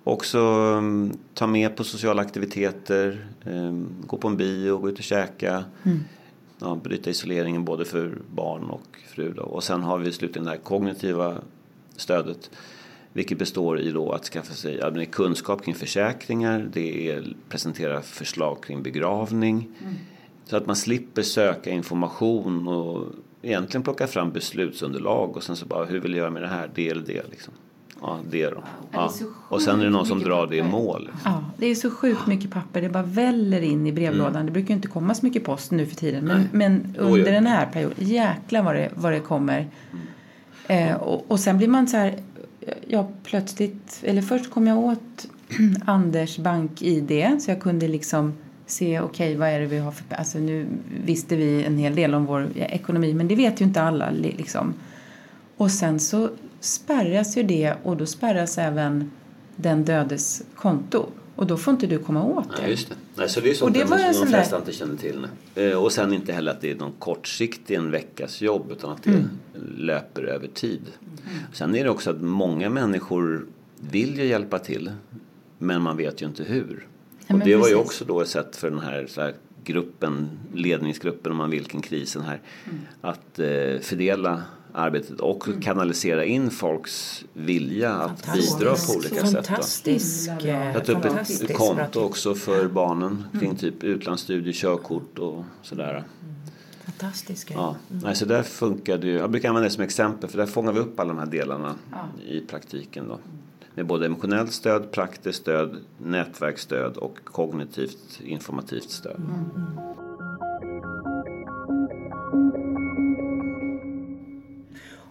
Också um, ta med på sociala aktiviteter, um, gå på en bio, gå ut och käka. Mm. Ja, bryta isoleringen både för barn och fru. Då. Och sen har vi slutligen det här kognitiva stödet. Vilket består i då att skaffa sig ja, kunskap kring försäkringar, det är presentera förslag kring begravning. Mm. Så att man slipper söka information och egentligen plocka fram beslutsunderlag och sen så bara hur vill jag göra med det här, det eller det. Liksom. Ja, det då. Ja. Och sen är det någon som drar det i mål. Ja, det är så sjukt mycket papper. Det bara väller in i brevlådan. Mm. Det brukar ju inte komma så mycket post nu för tiden. Men, men under oj. den här perioden, jäklar vad det, vad det kommer. Eh, och, och sen blir man så här, ja plötsligt, eller först kom jag åt Anders bank-id så jag kunde liksom se okej vad är det vi har för, alltså nu visste vi en hel del om vår ekonomi men det vet ju inte alla liksom. Och sen så spärras ju det och då spärras även den dödes konto och då får inte du komma åt det. Ja, just det. Nej, så det är sånt Och det var som en de flesta där- inte känner till. nej. Eh, Och sen inte heller att det är någon kortsiktig en veckas jobb utan att det Mm. löper över tid. Sen är det också att många människor vill ju hjälpa till men man vet ju inte hur. Ja, och det var ju precis. också då ett sätt för den här, här gruppen, ledningsgruppen om man vill kring krisen här Mm. att eh, fördela arbetet och kanalisera in folks vilja att bidra på olika sätt. Fantastisk, eh, Jag tog upp ett konto också för barnen kring typ utlandsstudier, körkort och sådär. Fantastisk grej. Ja, nej, så där funkar det ju. Jag brukar använda det som exempel för där fångar vi upp alla de här delarna i praktiken då. Med både emotionellt stöd, praktiskt stöd, nätverksstöd och kognitivt informativt stöd.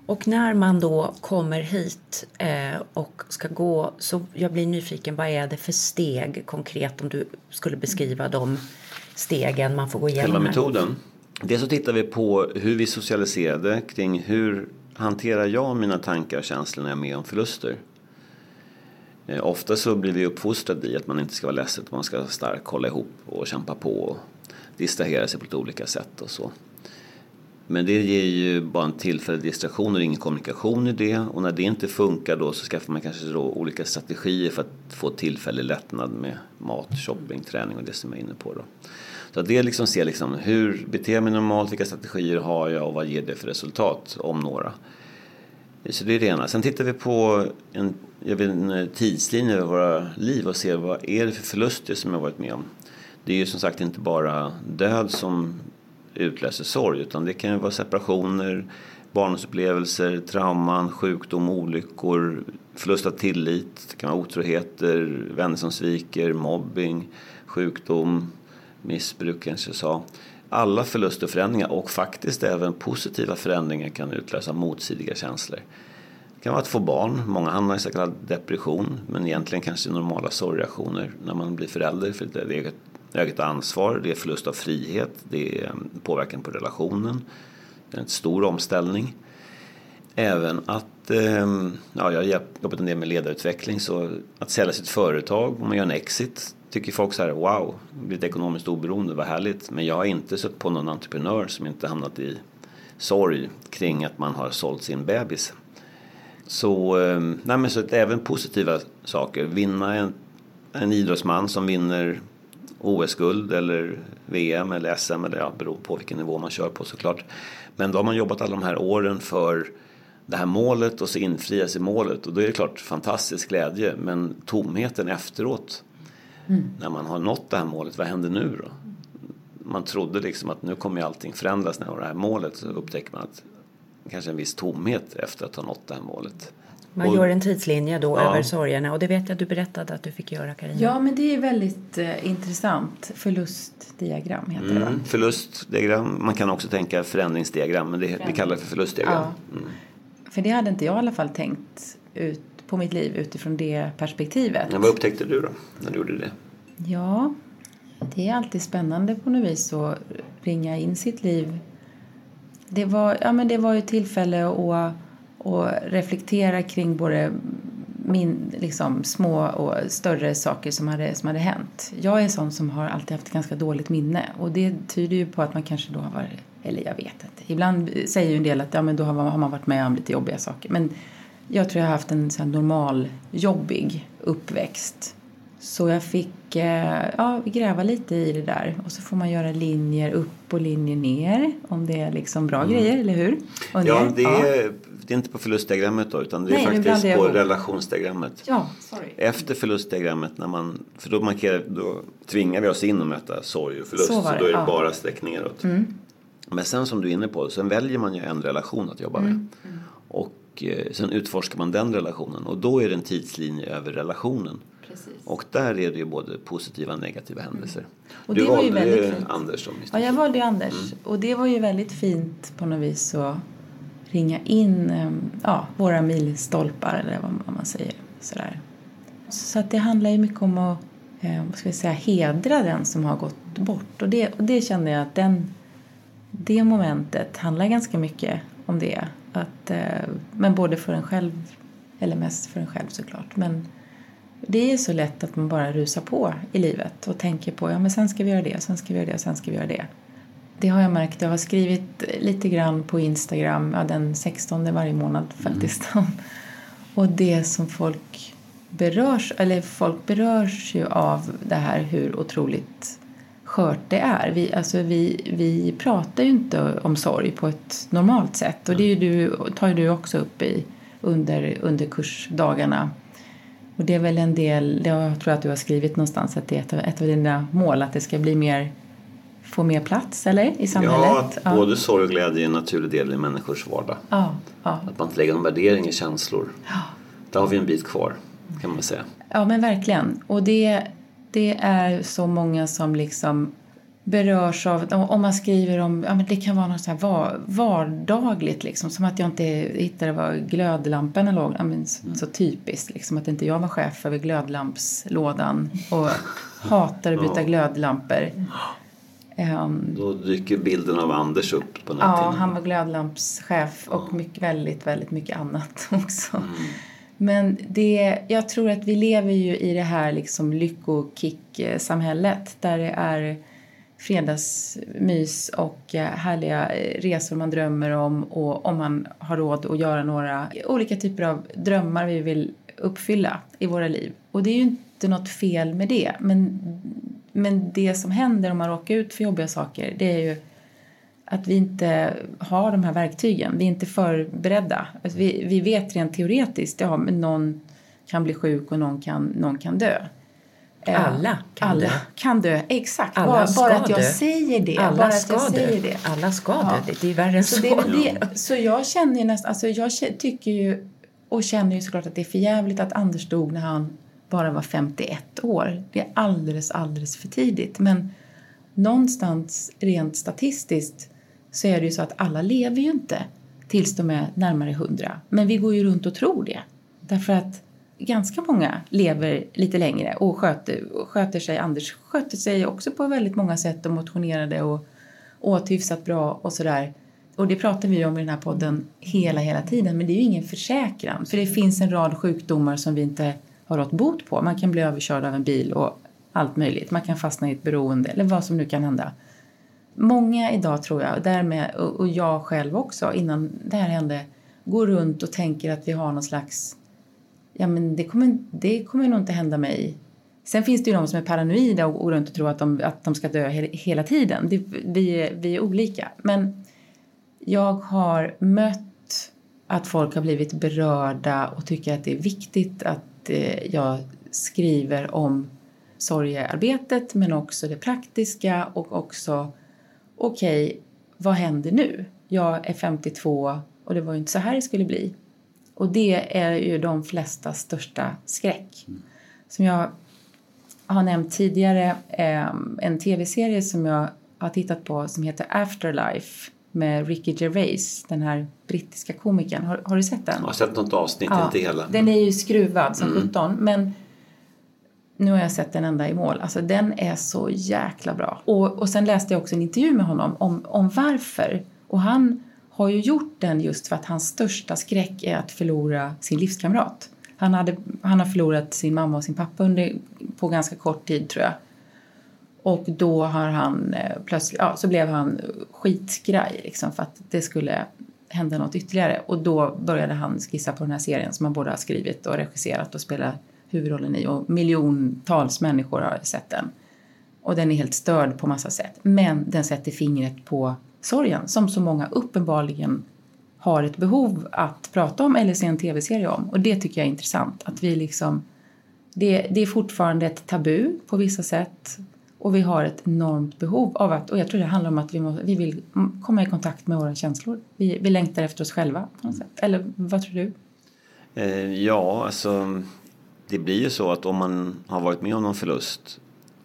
Och när man då kommer hit eh, och ska gå, så jag blir nyfiken, vad är det för steg konkret om du skulle beskriva de stegen man får gå igenom? Själva metoden. Dels så tittar vi på hur vi socialiserade kring hur hanterar jag mina tankar och känslor när jag är med om förluster. Eh, Ofta så blir vi uppfostrade i att man inte ska vara ledsen, man ska stark, hålla ihop och kämpa på och distrahera sig på lite olika sätt och så. Men det ger ju bara en tillfällig distraktion och ingen kommunikation i det. Och när det inte funkar då så skaffar man kanske då olika strategier för att få tillfällig lättnad med mat, shopping, träning och det som jag är inne på då. Så att det liksom ser liksom hur beter jag mig normalt, vilka strategier har jag och vad ger det för resultat om några. Så det är det ena. Sen tittar vi på en, jag en eh, tidslinje över våra liv och ser vad är det för förluster som jag varit med om. Det är ju som sagt inte bara död som utlöser sorg utan det kan ju vara separationer, barndomsupplevelser, trauman, sjukdom, olyckor, förlust av tillit, det kan vara otroheter, vänner som sviker, mobbing, sjukdom, missbruk kanske jag sa. Alla förluster och förändringar och faktiskt även positiva förändringar kan utlösa motsidiga känslor. Det kan vara att få barn, många hamnar i så kallad depression men egentligen kanske normala sorgreaktioner när man blir förälder för det eget, eget ansvar, det är förlust av frihet, det är mm, påverkan på relationen, det är en stor omställning. Även att, ehm, ja, jag har jobbat en del med ledarutveckling så att sälja sitt företag, om man gör en exit tycker folk så här wow, blivit ekonomiskt oberoende, vad härligt. Men jag har inte sett på någon entreprenör som inte hamnat i sorg kring att man har sålt sin bebis. Så, ehm, nej men så att även positiva saker. Vinna en, en idrottsman som vinner OS-guld eller VM eller SM eller ja, beror på vilken nivå man kör på såklart. Men då har man jobbat alla de här åren för det här målet och så infrias i målet och då är det klart fantastisk glädje men tomheten efteråt när man har nått det här målet, vad händer nu då? Man trodde liksom att nu kommer allting förändras när jag har det här målet så upptäcker man att kanske en viss tomhet efter att ha nått det här målet. Man Och- gör en tidslinje då Ja. över sorgerna och det vet jag att du berättade att du fick göra Carina. Ja, men det är väldigt eh, intressant. Förlustdiagram heter det va? Mm, förlustdiagram, man kan också tänka förändringsdiagram men det, vi kallar det för förlustdiagram. Ja. För det hade inte jag i alla fall tänkt ut på mitt liv utifrån det perspektivet. Men vad upptäckte du då när du gjorde det? Ja, det är alltid spännande på något vis att ringa in sitt liv. Det var, ja, men det var ju tillfälle att, att reflektera kring både min, liksom, små och större saker som hade, som hade hänt. Jag är sån som har alltid haft ganska dåligt minne och det tyder ju på att man kanske då har varit, eller jag vet inte. Ibland säger ju en del att ja, men då har man, varit med om lite jobbiga saker. Men jag tror jag har haft en sån normal, jobbig uppväxt. Så jag fick eh, ja, gräva lite i det där och så får man göra linjer upp och linjer ner om det är liksom bra grejer, eller hur? Och Mm. Ja, ner. det är, det är inte på förlustdiagrammet då utan det är Nej, faktiskt på relationsdiagrammet. Ja, sorry. Efter förlustdiagrammet, när man, för då, markerar, då tvingar vi oss in och möta sorg och förlust. Så Så, då är det ja. Mm. bara streck neråt. Men sen som du är inne på, sen väljer man ju en relation att jobba Mm. med. Och Och eh, sen utforskar man den relationen och då är det en tidslinje över relationen. Precis. Och där är det ju både positiva och negativa händelser. Och du det var ju valde väldigt. Anders som Ja, jag valde Anders. Och det var ju väldigt fint på något vis att ringa in ehm, ja, våra milstolpar eller vad man säger. Sådär. Så att det handlar ju mycket om att ehm, vad ska vi säga, hedra den som har gått bort. Och det, och det kände jag att den, det momentet handlar ganska mycket om det. Att, eh, men både för en själv, eller mest för en själv såklart. Men det är så lätt att man bara rusar på i livet och tänker på ja men sen ska vi göra det, sen ska vi göra det, sen ska vi göra det. Det har jag märkt. Jag har skrivit lite grann på Instagram, ja, den 16 varje månad faktiskt. och det som folk berörs, eller folk berörs ju av det här hur otroligt skört det är. Vi, alltså vi, vi pratar ju inte om sorg på ett normalt sätt och det är du, tar ju du också upp i under, under kursdagarna. Och det är väl en del, jag tror att du har skrivit någonstans att det är ett ett av dina mål att det ska bli mer, få mer plats eller i samhället? Ja, både sorg och glädje är en naturlig del i människors vardag. ja, ja. Att man inte lägger någon värdering i känslor. Där har vi en bit kvar kan man säga. Ja, men verkligen. Och det, det är så många som liksom berörs av, om man skriver om, ja men det kan vara något så här var, vardagligt liksom, som att jag inte hittade var glödlamporna låg, ja, men så, så typiskt liksom att inte jag var chef över glödlampslådan och hatar att byta glödlampor. Ehm, Då dyker bilden av Anders upp på Ja, näthinnan. han var glödlampschef och mycket, väldigt, väldigt mycket annat också. Men det, jag tror att vi lever ju i det här liksom lyckokick-samhället där det är fredagsmys och eh, härliga eh, resor man drömmer om och om man har råd att göra några olika typer av drömmar vi vill uppfylla i våra liv. Och det är ju inte något fel med det, men, men det som händer om man råkar ut för jobbiga saker det är ju att vi inte har de här verktygen. Vi är inte förberedda. Alltså vi, vi vet rent teoretiskt, ja, men någon kan bli sjuk och någon kan, någon kan dö. Eh, Alla kan alla dö. kan dö, exakt. Alla bara, bara att jag dö. säger det. bara Alla att ska jag dö. det. Alla ska Ja. dö. Det är värre än Så, så. det så jag känner ju nästan, alltså jag tycker ju och känner ju såklart att det är för jävligt att Anders dog när han bara var 51 år. Det är alldeles, alldeles för tidigt. Men någonstans rent statistiskt så är det ju så att alla lever ju inte tills de är närmare 100. Men vi går ju runt och tror det. Därför att ganska många lever lite längre och sköter, och sköter sig. Anders sköter sig också på väldigt många sätt och motionerade och åt hyfsat bra och sådär. Och det pratar vi ju om i den här podden hela, hela tiden. Men det är ju ingen försäkran. För det finns en rad sjukdomar som vi inte har rått bot på. Man kan bli överkörd av en bil och allt möjligt. Man kan fastna i ett beroende eller vad som nu kan hända. Många idag tror jag, och därmed, och jag själv också innan det här hände, går runt och tänker att vi har någon slags ja men det kommer, det kommer nog inte hända mig. Sen finns det ju de som är paranoida och går runt och tror att de, att de ska dö he, hela tiden. Det, vi, är- vi är olika. Men jag har mött att folk har blivit berörda och tycker att det är viktigt att eh, jag skriver om sorgearbetet men också det praktiska och också okej, vad händer nu? Jag är 52 och det var ju inte så här det skulle bli. Och det är ju de flesta största skräck. Som jag har nämnt tidigare, eh, en tv-serie som jag har tittat på som heter Afterlife med Ricky Gervais, den här brittiska komikern. Har, har du sett den? Jag har sett något avsnitt, inte hela. Den är ju skruvad som 17 men nu har jag sett den ända i mål. Alltså den är så jäkla bra. Och, och sen läste jag också en intervju med honom om, om varför. Och han har ju gjort den just för att hans största skräck är att förlora sin livskamrat. Han, hade, han har förlorat sin mamma och sin pappa under, på ganska kort tid tror jag. Och då har han eh, plötsligt, ja, så blev han skitskraj liksom för att det skulle hända något ytterligare. Och då började han skissa på den här serien som han både har skrivit och regisserat och spelat huvudrollen i. Och miljontals människor har sett den. Och den är helt störd på massa sätt. Men den sätter fingret på sorgen som så många uppenbarligen har ett behov att prata om eller se en tv-serie om. Och det tycker jag är intressant. Att vi liksom, det, det är fortfarande ett tabu på vissa sätt. Och vi har ett enormt behov av att, och jag tror det handlar om att vi, må, vi vill komma i kontakt med våra känslor. Vi, vi längtar efter oss själva på något sätt. Eller vad tror du? Eh, ja, alltså det blir ju så att om man har varit med om någon förlust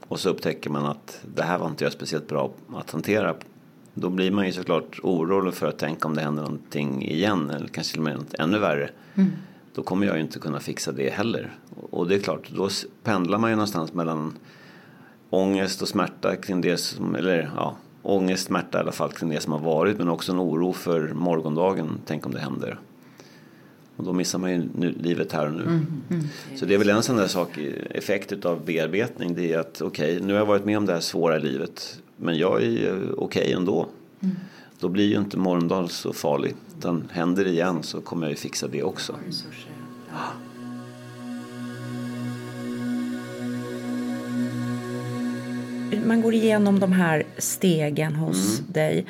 och så upptäcker man att det här var inte jag speciellt bra att hantera. Då blir man ju såklart orolig för att tänka om det händer någonting igen eller kanske till och med något ännu värre. Mm. Då kommer jag ju inte kunna fixa det heller. Och det är klart, då pendlar man ju någonstans mellan ångest och smärta kring det som, eller ja, ångest, smärta i alla fall kring det som har varit men också en oro för morgondagen, tänk om det händer. Och då missar man ju nu, livet här och nu. Mm, mm. Så det är väl en sån där sak, effekt av bearbetning, det är att okej, okay, nu har jag varit med om det här svåra livet, men jag är okej okay ändå. Mm. Då blir ju inte morgondag så farlig, utan händer det igen så kommer jag ju fixa det också. Man går igenom de här stegen hos mm. dig.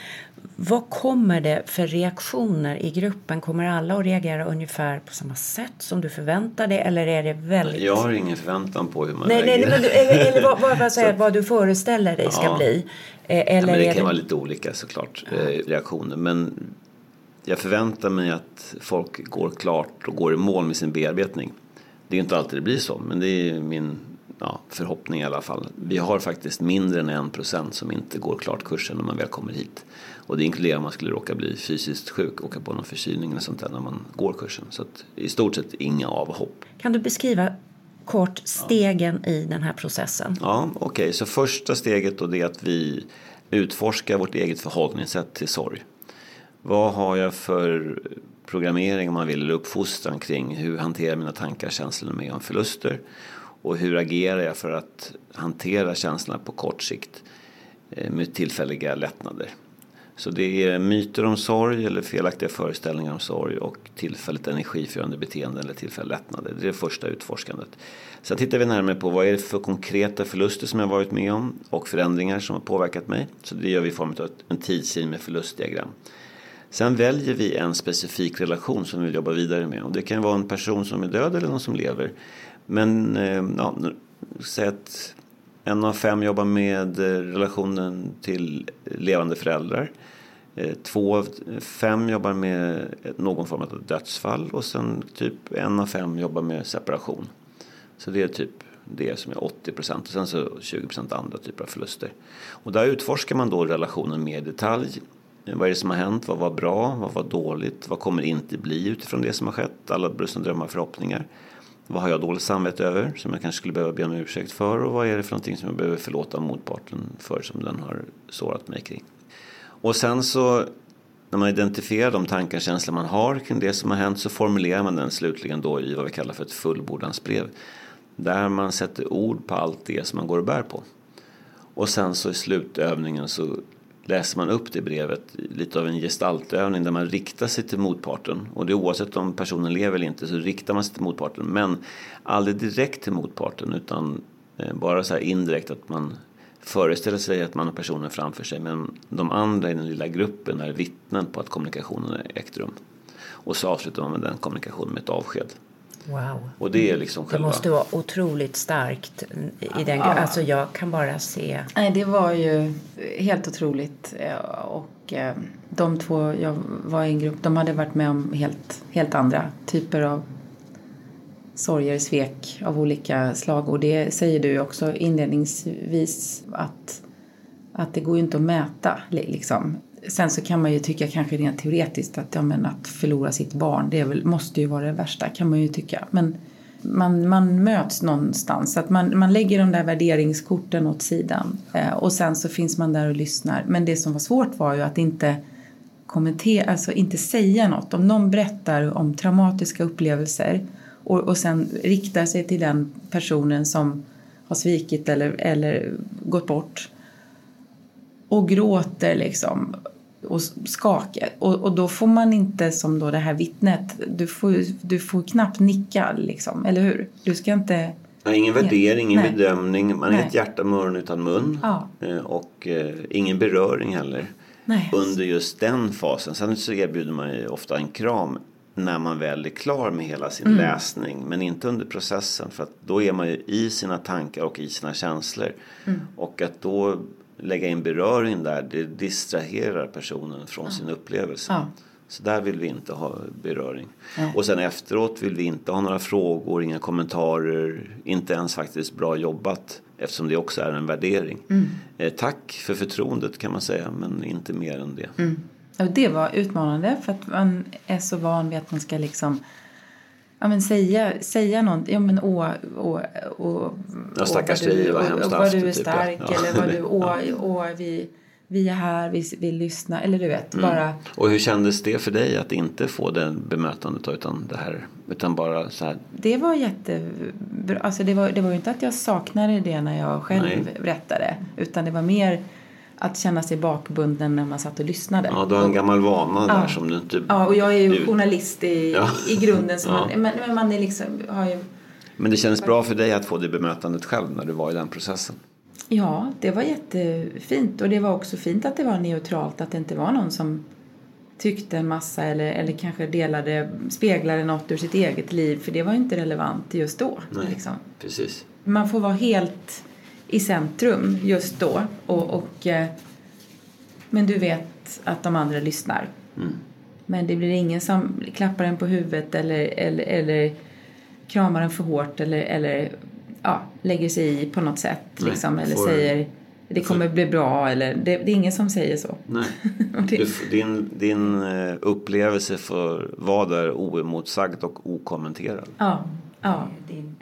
Vad kommer det för reaktioner i gruppen? Kommer alla att reagera ungefär på samma sätt som du förväntar dig? Eller är det väldigt... Jag har ingen förväntan på hur man nej, reagerar. Nej, men, eller, eller vad, vad, vad, säger, vad du föreställer dig ska ja. bli. Eller ja, men det kan det... vara lite olika såklart, ja. Eh, reaktioner. Men jag förväntar mig att folk går klart och går i mål med sin bearbetning. Det är inte alltid det blir så, men det är min ja, förhoppning i alla fall. Vi har faktiskt mindre än en procent som inte går klart kursen när man väl kommer hit. Och det inkluderar om man skulle råka bli fysiskt sjuk, åka på någon förkylning eller sånt där när man går kursen. Så att i stort sett inga avhopp. Kan du beskriva kort stegen ja. i den här processen? Ja, okej. Okay. Så första steget då det är att vi utforskar vårt eget förhållningssätt till sorg. Vad har jag för programmering om man vill, eller uppfostran kring hur hanterar mina tankar, känslor med om förluster och hur agerar jag för att hantera känslorna på kort sikt eh, med tillfälliga lättnader. Så det är myter om sorg eller felaktiga föreställningar om sorg och tillfälligt energiförande beteende eller tillfälliga lättnader. Det är det första utforskandet. Sen tittar vi närmare på vad är det för konkreta förluster som jag varit med om och förändringar som har påverkat mig. Så det gör vi i form av en tidslinje med förlustdiagram. Sen väljer vi en specifik relation som vi vill jobba vidare med. Och det kan vara en person som är död eller någon som lever. Men eh, ja, säg att en av fem jobbar med eh, relationen till levande föräldrar. Eh, två av fem jobbar med någon form av dödsfall och sen typ en av fem jobbar med separation. Så det är typ det som är 80 procent och sen så 20 procent andra typer av förluster. Och där utforskar man då relationen mer i detalj. Vad är det som har hänt? Vad var bra? Vad var dåligt? Vad kommer det inte bli utifrån det som har skett? Alla brustna drömmar och förhoppningar. Vad har jag dåligt samvete över som jag kanske skulle behöva be om ursäkt för och vad är det för någonting som jag behöver förlåta motparten för som den har sårat mig kring. Och sen så när man identifierar de tankar och känslor man har kring det som har hänt så formulerar man den slutligen då i vad vi kallar för ett fullbordansbrev. Där man sätter ord på allt det som man går och bär på. Och sen så i slutövningen så läser man upp det brevet, lite av en gestaltövning där man riktar sig till motparten. Och det är oavsett om personen lever eller inte så riktar man sig till motparten. Men aldrig direkt till motparten utan eh, bara så här indirekt att man föreställer sig att man har personen framför sig. Men de andra i den lilla gruppen är vittnen på att kommunikationen ägt rum. Och så avslutar man med den kommunikationen med ett avsked. Wow. Och det är liksom själva... Det måste vara otroligt starkt i den ja. Alltså jag kan bara se... Nej, det var ju helt otroligt. Och eh, de två jag var i en grupp, de hade varit med om helt, helt andra typer av sorger, svek av olika slag. Och det säger du också inledningsvis att, att det går ju inte att mäta liksom. Sen så kan man ju tycka kanske rent teoretiskt att, ja, men att förlora sitt barn det väl, måste ju vara det värsta kan man ju tycka. Men man, man möts någonstans. Att man, man lägger de där värderingskorten åt sidan eh, och sen så finns man där och lyssnar. Men det som var svårt var ju att inte kommentera, alltså inte säga något. Om någon berättar om traumatiska upplevelser och, och sen riktar sig till den personen som har svikit eller, eller gått bort och gråter liksom och skakar. Och, och då får man inte som då det här vittnet, du får, du får knappt nicka liksom, eller hur? Du ska inte... Ja, ingen värdering, ingen Nej. bedömning, man är Nej. ett hjärta med öron utan mun ja. Eh, och eh, ingen beröring heller. Nej. Under just den fasen. Sen så erbjuder man ju ofta en kram när man väl är klar med hela sin Mm. läsning. Men inte under processen. För att då är man ju i sina tankar och i sina känslor. Mm. Och att då lägga in beröring där, det distraherar personen från sin upplevelse. Ja. Så där vill vi inte ha beröring. Och sen efteråt vill vi inte ha några frågor, inga kommentarer, inte ens faktiskt bra jobbat. Eftersom det också är en värdering. Mm. Eh, tack för förtroendet kan man säga, men inte mer än det. Mm. Ja, det var utmanande för att man är så van vid att man ska liksom Ja men säga, säga något, ja men åh, åh, åh, Ja, stackars dig, du- vad hemskt vad du är typ, stark Ja. eller vad du, åh, Ja. åh vi, vi är här, vi vill lyssna, eller du vet, Mm. bara Och hur kändes det för dig att inte få det bemötandet utan det här? Utan bara så här, Det var jättebra. Alltså det, var, det var ju inte att jag saknade det när jag själv Nej. berättade. Utan det var mer att känna sig bakbunden när man satt och lyssnade. ja du har en gammal vana där Ja. som du inte... Ja, och jag är ju journalist i, Ja. i grunden. Så man, men, men man är liksom, har ju, Men det kändes bra för dig att få det bemötandet själv när du var i den processen? ja, det var jättefint. Och det var också fint att det var neutralt. Att det inte var någon som tyckte en massa eller, eller kanske delade, speglade något ur sitt eget liv. För det var ju inte relevant just då. Nej. Liksom. Precis. man får vara helt i centrum just då. Och, och, eh, men du vet att de andra lyssnar. Mm. Men det blir ingen som klappar en på huvudet eller, eller, eller kramar en för hårt eller, eller ja, lägger sig i på något sätt. Nej, Liksom, eller får- säger det kommer bli bra. Eller, det, det är ingen som säger så. Nej. Du, din, din eh, upplevelse för vad är oemotsagd och okommenterad? Ja, ja. Det är din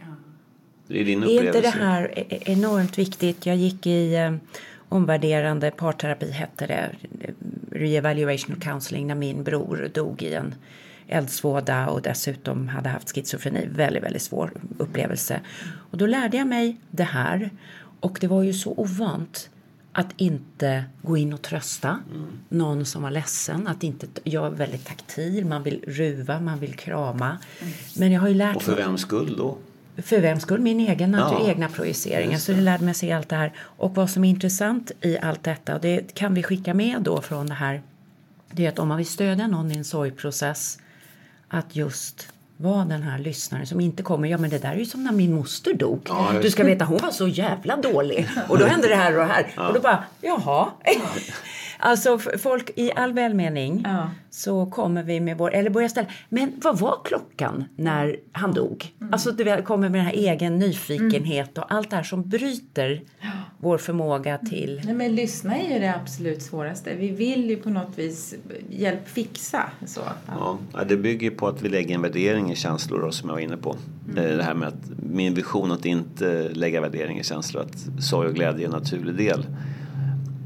Är upplevelse. inte det här e- enormt viktigt? Jag gick i eh, omvärderande parterapi hette det. eh, Reevaluation counseling när min bror dog i en eldsvåda och dessutom hade haft schizofreni. Väldigt, väldigt svår upplevelse. Och då lärde jag mig det här. Och det var ju så ovant att inte gå in och trösta någon som var ledsen. Att inte, jag är väldigt taktil, man vill ruva, man vill krama. Men jag har ju lärt Och för vems skull då? För vem skull? Min egen natur, Ja, egna projiceringar. just Så det lärde mig se allt det här. Och vad som är intressant i allt detta, och det kan vi skicka med då från det här, det är att om man vill stödja någon i en sorgprocess, att just vara den här lyssnaren som inte kommer, ja men det där är ju som när min moster dog. Ja, du ska veta, hon var så jävla dålig. Och då hände det här och det här. Och då bara, jaha. Alltså folk i all välmening Ja. så kommer vi med vår, eller börjar ställa, men vad var klockan när han dog? Alltså du kommer med den här egen nyfikenhet och allt det här som bryter vår förmåga till Nej, men lyssna är ju det absolut svåraste. Vi vill ju på något vis hjälp fixa. Så. Ja, ja, det bygger på att vi lägger en värdering i känslor då, som jag var inne på. Eh, Det här med att min vision att inte lägga värdering i känslor, att sorg och glädje är en naturlig del.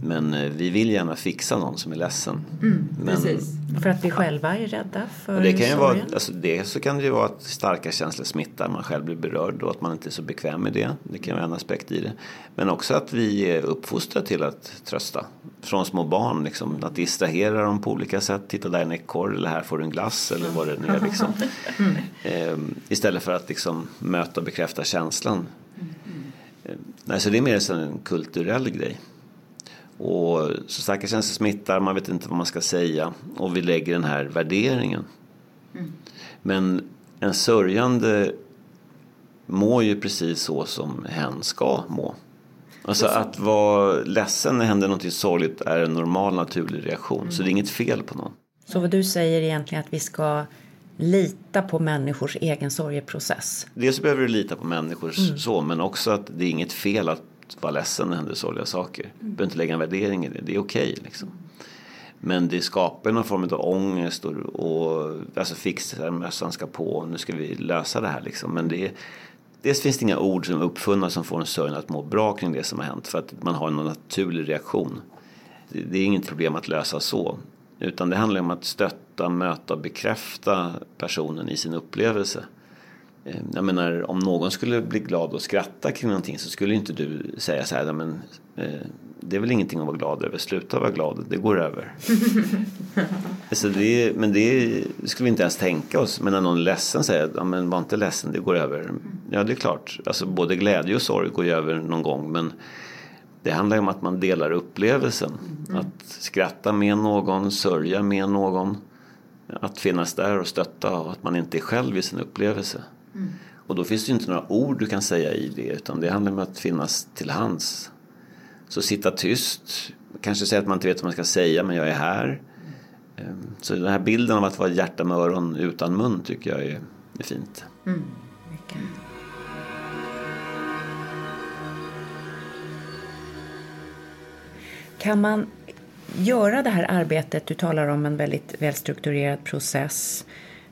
Men eh, vi vill gärna fixa någon som är ledsen. Men, Precis. för att vi själva är rädda för det kan ju vara, alltså det så kan det ju vara att starka känslor smittar, man själv blir berörd och att man inte är så bekväm med det. Det kan vara en aspekt i det. Men också att vi är uppfostrade till att trösta. Från små barn, liksom, att distrahera dem på olika sätt. Titta där är en ekorre eller här får du en glass eller vad det nu är. Liksom. Ehm, istället för att liksom, möta och bekräfta känslan. Ehm, nej, så det är mer en kulturell grej. Och så starka känslor smittar, man vet inte vad man ska säga. Och vi lägger den här värderingen. Men en sörjande mår ju precis så som hen ska må. Alltså att vara ledsen när händer något sorgligt är en normal naturlig reaktion. Så det är inget fel på någon. Så vad du säger egentligen att vi ska lita på människors egen sorgeprocess. Dels behöver du lita på människor så, men också att det är inget fel att vara ledsen när det händer sorgliga saker. Du behöver inte lägga en värdering i det, det är okej liksom. Men det skapar någon form av ångest och, och alltså fixarmössan ska på, nu ska vi lösa det här liksom. Men det är, dels finns det inga ord som är uppfunna som får en sörjande att må bra kring det som har hänt för att man har en naturlig reaktion. Det, det är inget problem att lösa så. Utan det handlar om att stötta, möta och bekräfta personen i sin upplevelse. Eh, Jag menar, om någon skulle bli glad och skratta kring någonting så skulle inte du säga så här, "Nej, men eh, det är väl ingenting att vara glad över, sluta vara glad, det går över. alltså det men det skulle vi inte ens tänka oss. Men när någon är ledsen säger ja, men var inte ledsen, det går över. Ja, det är klart, alltså både glädje och sorg går ju över någon gång. Men det handlar ju om att man delar upplevelsen. Att skratta med någon, sörja med någon. att finnas där och stötta och att man inte är själv i sin upplevelse. Mm. Och då finns det inte några ord du kan säga i det utan det handlar om att finnas till hands. Så sitta tyst, kanske säga att man inte vet vad man ska säga men jag är här. Ehm, så den här bilden av att vara hjärta med öron utan mun tycker jag är, är fint. Mm. Kan man göra det här arbetet, du talar om en väldigt välstrukturerad process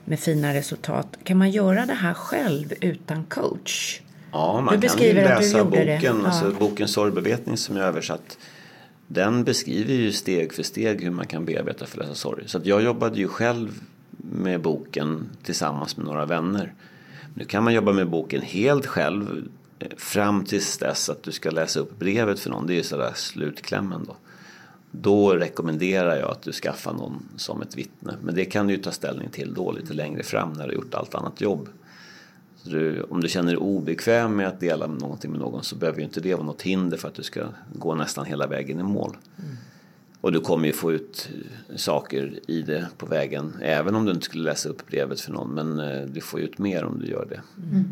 med fina resultat. Kan man göra det här själv utan coach? Ja, man du kan ju läsa boken, ja. alltså boken Sorgbevetning som jag översatt. Den beskriver ju steg för steg hur man kan bearbeta förlösa sorg. Så jag jobbade ju själv med boken tillsammans med några vänner. Nu kan man jobba med boken helt själv eh, fram tills dess att du ska läsa upp brevet för någon. Det är ju sådär slutklämmen då. Då rekommenderar jag att du skaffar någon som ett vittne. Men det kan du ju ta ställning till då lite längre fram när du gjort allt annat jobb. Du, om du känner dig obekväm med att dela någonting med någon så behöver ju inte det vara något hinder för att du ska gå nästan hela vägen i mål. Mm. Och du kommer ju få ut saker i det på vägen även om du inte skulle läsa upp brevet för någon men eh, du får ut mer om du gör det. Mm.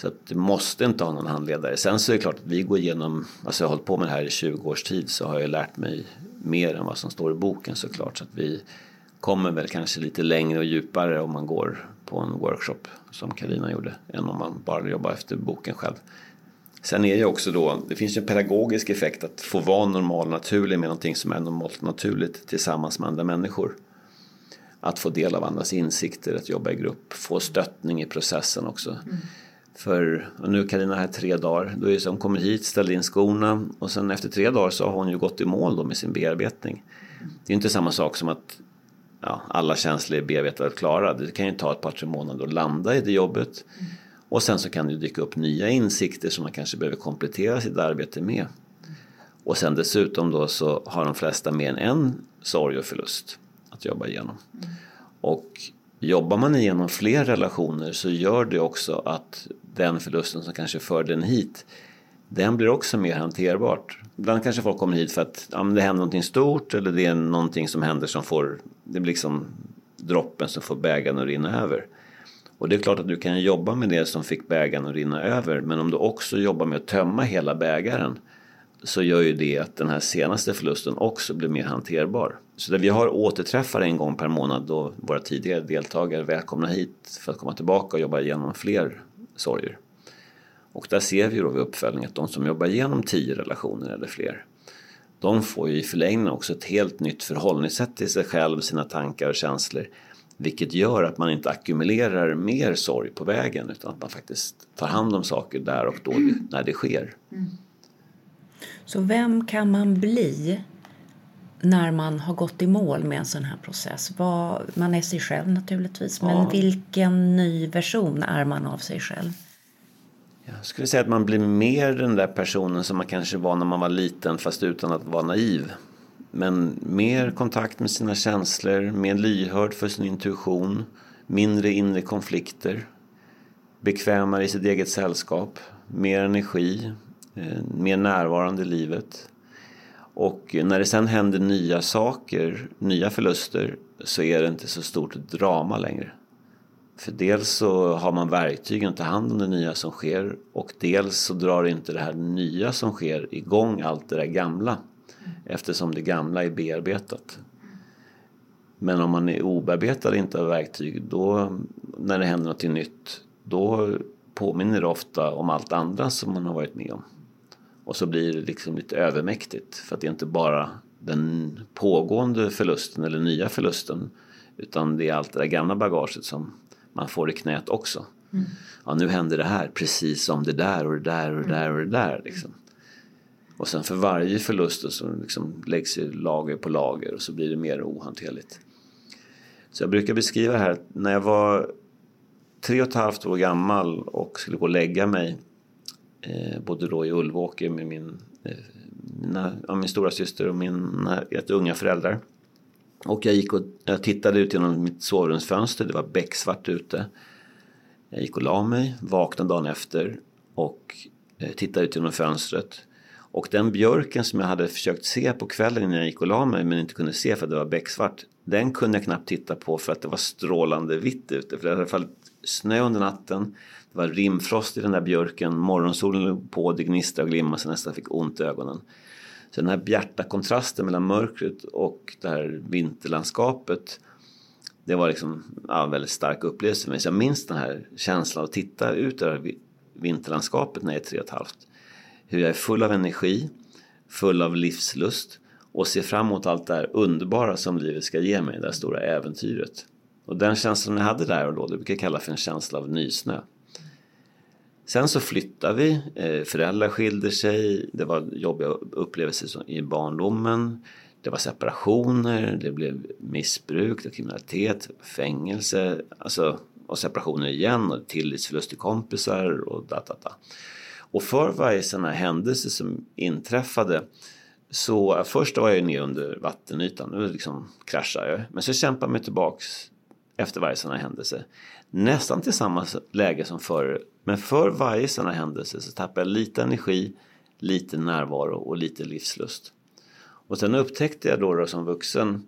Så att du måste inte ha någon handledare. Sen så är det klart att vi går igenom, alltså jag har hållit på med det här i 20 års tid så har jag lärt mig mer än vad som står i boken såklart. Så att vi kommer väl kanske lite längre och djupare om man går på en workshop som Karina gjorde än om man bara jobbar efter boken själv. Sen är det också då, det finns ju en pedagogisk effekt att få vara normal naturlig med någonting som är normalt naturligt tillsammans med andra människor. Att få del av andras insikter, att jobba i grupp, få stöttning i processen också. Mm. För nu är Carina här tre dagar. Då är det hon kommer hit, ställer in skorna och sen efter tre dagar så har hon ju gått i mål då med sin bearbetning. Det är inte samma sak som att ja, alla känslor är bearbetade och klara. Det kan ju ta ett par tre månader att landa i det jobbet. Och sen så kan det dyka upp nya insikter som man kanske behöver komplettera sitt arbete med. Och sen dessutom då så har de flesta mer än en sorg och förlust att jobba igenom. Och jobbar man igenom fler relationer så gör det också att den förlusten som kanske för den hit den blir också mer hanterbart. Ibland kanske folk kommer hit för att ja, det händer någonting stort eller det är någonting som händer som får, det blir liksom droppen som får bägaren att rinna över. Och det är klart att du kan jobba med det som fick bägaren att rinna över men om du också jobbar med att tömma hela bägaren så gör ju det att den här senaste förlusten också blir mer hanterbar. Så där vi har återträffar en gång per månad då våra tidigare deltagare välkomnar hit för att komma tillbaka och jobba igenom fler sorger. Och där ser vi då vid uppföljning att de som jobbar igenom tio relationer eller fler de får ju i förlängningen också ett helt nytt förhållningssätt till sig själv, sina tankar och känslor. Vilket gör att man inte ackumulerar mer sorg på vägen utan att man faktiskt tar hand om saker där och då när det sker. Mm. Så vem kan man bli när man har gått i mål med en sån här process? man är sig själv naturligtvis, men ja. vilken ny version är man av sig själv? Jag skulle säga att man blir mer den där personen som man kanske var när man var liten fast utan att vara naiv. Men mer kontakt med sina känslor, mer lyhörd för sin intuition, mindre inre konflikter, bekvämare i sitt eget sällskap, mer energi, eh, mer närvarande i livet. Och när det sen händer nya saker, nya förluster, så är det inte så stort drama längre. För dels så har man verktygen att ta hand om det nya som sker och dels så drar inte det här nya som sker igång allt det där gamla eftersom det gamla är bearbetat. Men om man är obearbetad och inte har verktyg då när det händer något nytt då påminner det ofta om allt andra som man har varit med om. Och så blir det liksom lite övermäktigt för att det är inte bara den pågående förlusten eller nya förlusten utan det är allt det där gamla bagaget som man får i knät också. Mm. Ja, nu händer det här precis som det där och det där och det där och det där. Liksom. Och sen för varje förlust så liksom läggs det lager på lager och så blir det mer ohanterligt. Så jag brukar beskriva här att när jag var tre och ett halvt år gammal och skulle gå och lägga mig eh, både då i Ulvåker med min, eh, mina, ja, min stora syster och mina rätt unga föräldrar. Och jag gick och jag tittade ut genom mitt sovrumsfönster, det var becksvart ute. Jag gick och la mig, vaknade dagen efter och eh, tittade ut genom fönstret. Och den björken som jag hade försökt se på kvällen innan jag gick och la mig men inte kunde se för att det var becksvart. Den kunde jag knappt titta på för att det var strålande vitt ute. För det hade fallit snö under natten. Det var rimfrost i den där björken. Morgonsolen låg på, det gnistrade och glimmade så jag nästan fick ont i ögonen. Så den här bjärta kontrasten mellan mörkret och det här vinterlandskapet det var liksom ja, en väldigt stark upplevelse för mig. Så jag minns den här känslan att titta ut över vinterlandskapet när jag är tre och ett halvt. Hur jag är full av energi, full av livslust och ser fram emot allt det här underbara som livet ska ge mig, det här stora äventyret. Och den känslan jag hade där och då, det brukar jag kalla för en känsla av nysnö. Sen så flyttade vi, eh, föräldrar skilde sig, det var jobbiga upplevelser i barndomen. Det var separationer, det blev missbruk, det kriminalitet, fängelse, alltså, och separationer igen och tillitsförlust till kompisar och da, da, da. Och för varje sån här händelse som inträffade så först var jag ner under vattenytan, nu liksom kraschade jag. Men så kämpade jag mig tillbaks efter varje sån här händelse. Nästan till samma läge som förr. Men för varje sån här händelse så tappar jag lite energi, lite närvaro och lite livslust. Och sen upptäckte jag då, då som vuxen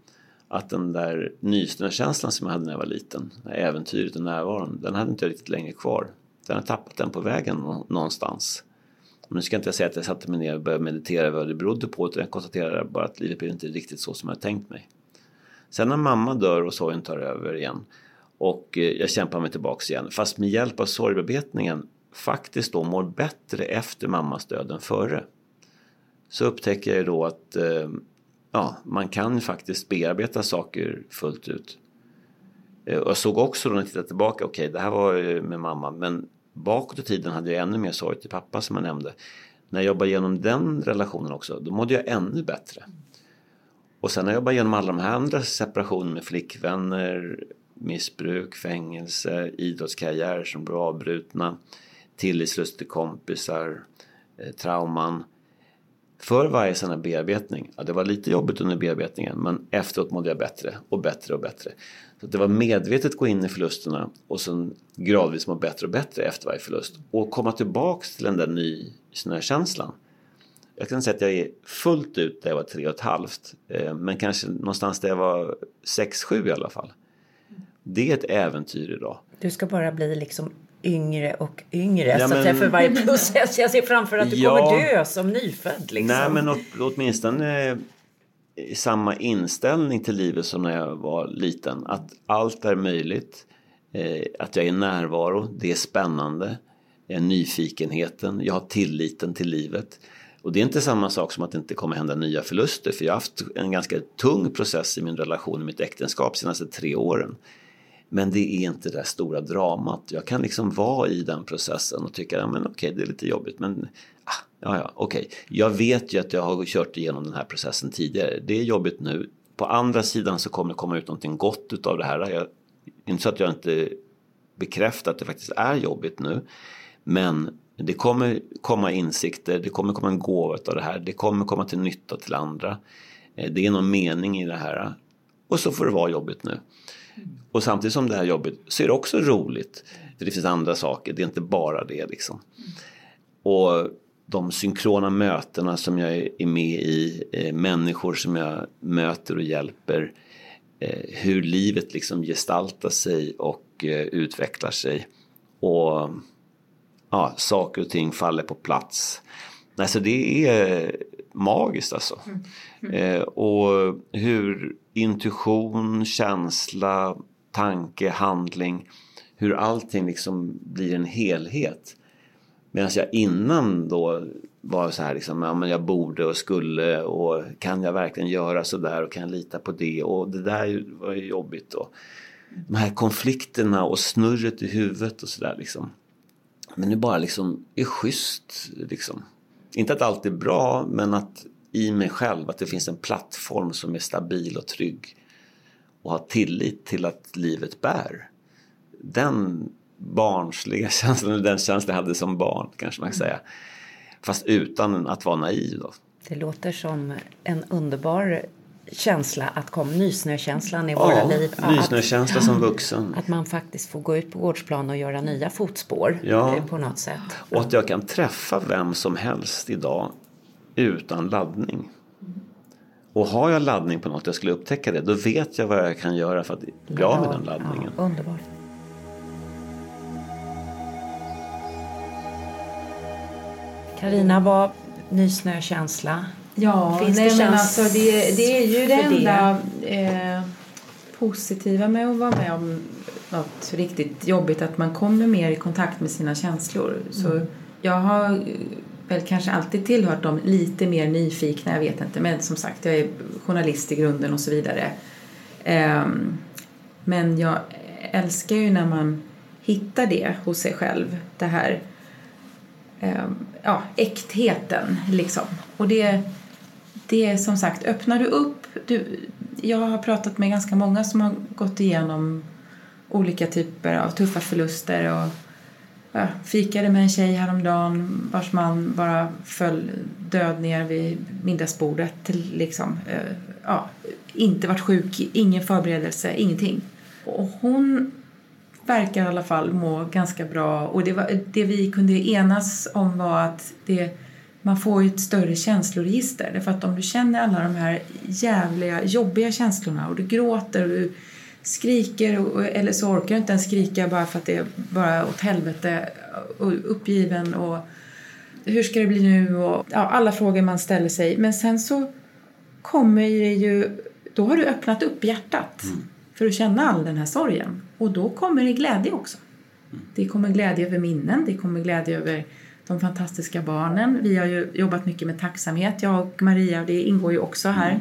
att den där nysnökänslan som jag hade när jag var liten, det äventyret och närvaron, den hade inte jag riktigt längre kvar. Den har tappat den på vägen någonstans. Och nu ska jag inte säga att jag satte mig ner och började meditera vad det berodde på, utan jag konstaterade bara att livet blev inte riktigt så som jag tänkt mig. Sen när mamma dör och sorgen tar över igen och eh, jag kämpar mig tillbaks igen, fast med hjälp av sorgbearbetningen faktiskt då mår bättre efter mammas död än före så upptäcker jag då att eh, ja, man kan faktiskt bearbeta saker fullt ut. Eh, jag såg också då när jag tittade tillbaka, okej okay, det här var med mamma men bakåt i tiden hade jag ännu mer sorg till pappa som jag nämnde. När jag jobbade igenom den relationen också, då mådde jag ännu bättre. Och sen när jag jobbade igenom alla de här andra separationer med flickvänner, missbruk, fängelse, idrottskarriärer som blir avbrutna, tillitslust till kompisar, eh, trauman för varje sån här bearbetning. Ja, det var lite jobbigt under bearbetningen men efteråt mådde jag bättre och bättre och bättre. Så det var medvetet gå in i förlusterna och sen gradvis må bättre och bättre efter varje förlust. Och komma tillbaks till den där nysnökänslan. Jag kan säga att jag är fullt ut där jag var tre och ett halvt. Eh, men kanske någonstans där jag var sex, sju i alla fall. Det är ett äventyr idag. Du ska bara bli liksom yngre och yngre ja, så att säga, för varje process. Jag ser framför att du ja, kommer dö som nyfödd. Liksom. Nej men åt, åtminstone i samma inställning till livet som när jag var liten. Att allt är möjligt. Eh, att jag är närvaro, det är spännande. Eh, nyfikenheten, jag har tilliten till livet. Och det är inte samma sak som att det inte kommer hända nya förluster. För jag har haft en ganska tung process i min relation, i mitt äktenskap, de senaste tre åren. Men det är inte det där stora dramat. Jag kan liksom vara i den processen och tycka, ja men okej det är lite jobbigt men ah, ja ja okej. Jag vet ju att jag har kört igenom den här processen tidigare. Det är jobbigt nu. På andra sidan så kommer det komma ut någonting gott utav det här. Jag, inte så att jag inte bekräftar att det faktiskt är jobbigt nu. Men det kommer komma insikter, det kommer komma en gåva av det här. Det kommer komma till nytta till andra. Eh, det är någon mening i det här. Och så får det vara jobbigt nu. Och samtidigt som det här jobbet så är det också roligt. För det finns andra saker, det är inte bara det liksom. Och de synkrona mötena som jag är med i, eh, människor som jag möter och hjälper. Eh, hur livet liksom gestaltar sig och eh, utvecklar sig. Och ja, saker och ting faller på plats. Alltså det är magiskt alltså. Mm. Mm. och hur intuition, känsla, tanke, handling, hur allting liksom blir en helhet. Medan jag innan då var så här liksom, ja men jag borde och skulle och kan jag verkligen göra så där och kan jag lita på det och det där var ju jobbigt då. De här konflikterna och snurret i huvudet och sådär liksom. Men nu bara liksom är schysst liksom. Inte att allt är bra men att i mig själv att det finns en plattform som är stabil och trygg och ha tillit till att livet bär. Den barnsliga känslan, den känslan jag hade som barn kanske man kan säga. Fast utan att vara naiv då. Det låter som en underbar känsla att komma, nysnökänslan i ja, våra liv. Nysnökänsla att, som vuxen. Att man faktiskt får gå ut på gårdsplan och göra nya fotspår ja. på något sätt. Och att jag kan träffa vem som helst idag utan laddning. Och har jag laddning på något, jag skulle upptäcka det, då vet jag vad jag kan göra för att bli av med den laddningen. Ja, underbart. Karina, vad nysnökänsla? Ja, Finns det nej, men chans alltså det, det är ju det det? enda eh, positiva med att vara med om något riktigt jobbigt, att man kommer mer i kontakt med sina känslor. Så jag har väl kanske alltid tillhört de lite mer nyfikna, jag vet inte, men som sagt, jag är journalist i grunden och så vidare. Ehm, men jag älskar ju när man hittar det hos sig själv, det här ehm, ja, äktheten liksom. Och det, det är som sagt, öppnar du upp, du, jag har pratat med ganska många som har gått igenom olika typer av tuffa förluster och jag fikade med en tjej häromdagen vars man bara föll död ner vid middagsbordet. Liksom, eh, ja, inte varit sjuk, ingen förberedelse, ingenting. Och hon verkar i alla fall må ganska bra. Och det, var, det vi kunde enas om var att det, man får ett större känsloregister. Därför att om du känner alla de här jävliga, jobbiga känslorna och du gråter och du skriker och, eller så orkar du inte ens skrika bara för att det är bara åt helvete och uppgiven och hur ska det bli nu och ja, alla frågor man ställer sig. Men sen så kommer det ju, då har du öppnat upp hjärtat för att känna all den här sorgen. Och då kommer det glädje också. Det kommer glädje över minnen, det kommer glädje över de fantastiska barnen. Vi har ju jobbat mycket med tacksamhet, jag och Maria, och det ingår ju också här.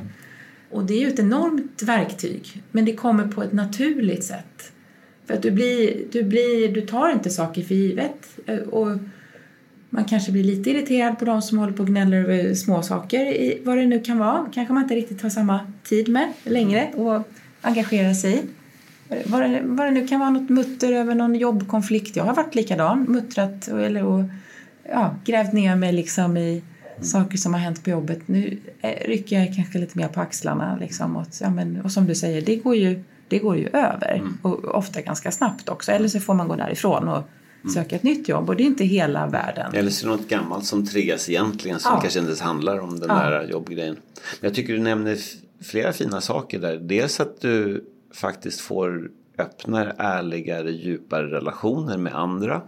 Och det är ju ett enormt verktyg, men det kommer på ett naturligt sätt. För att du, blir, du, blir, du tar inte saker för givet. Och man kanske blir lite irriterad på de som håller på och gnäller över småsaker. vad det nu kan vara. kanske man inte riktigt har samma tid med längre och engagera sig i. Vad det, vad det nu kan vara, något mutter över någon jobbkonflikt. Jag har varit likadan, muttrat och, eller, och ja, grävt ner mig liksom i saker som har hänt på jobbet. Nu eh, rycker jag kanske lite mer på axlarna. Liksom, och, ja, men, och som du säger, det går ju, det går ju över. Och ofta ganska snabbt också. Eller så får man gå därifrån och söka ett nytt jobb. Och det är inte hela världen. Eller så är det något gammalt som triggas egentligen som Ja. kanske inte ens handlar om den Ja. där jobbgrejen. Men jag tycker du nämner flera fina saker där. Dels att du faktiskt får öppnare, ärligare, djupare relationer med andra.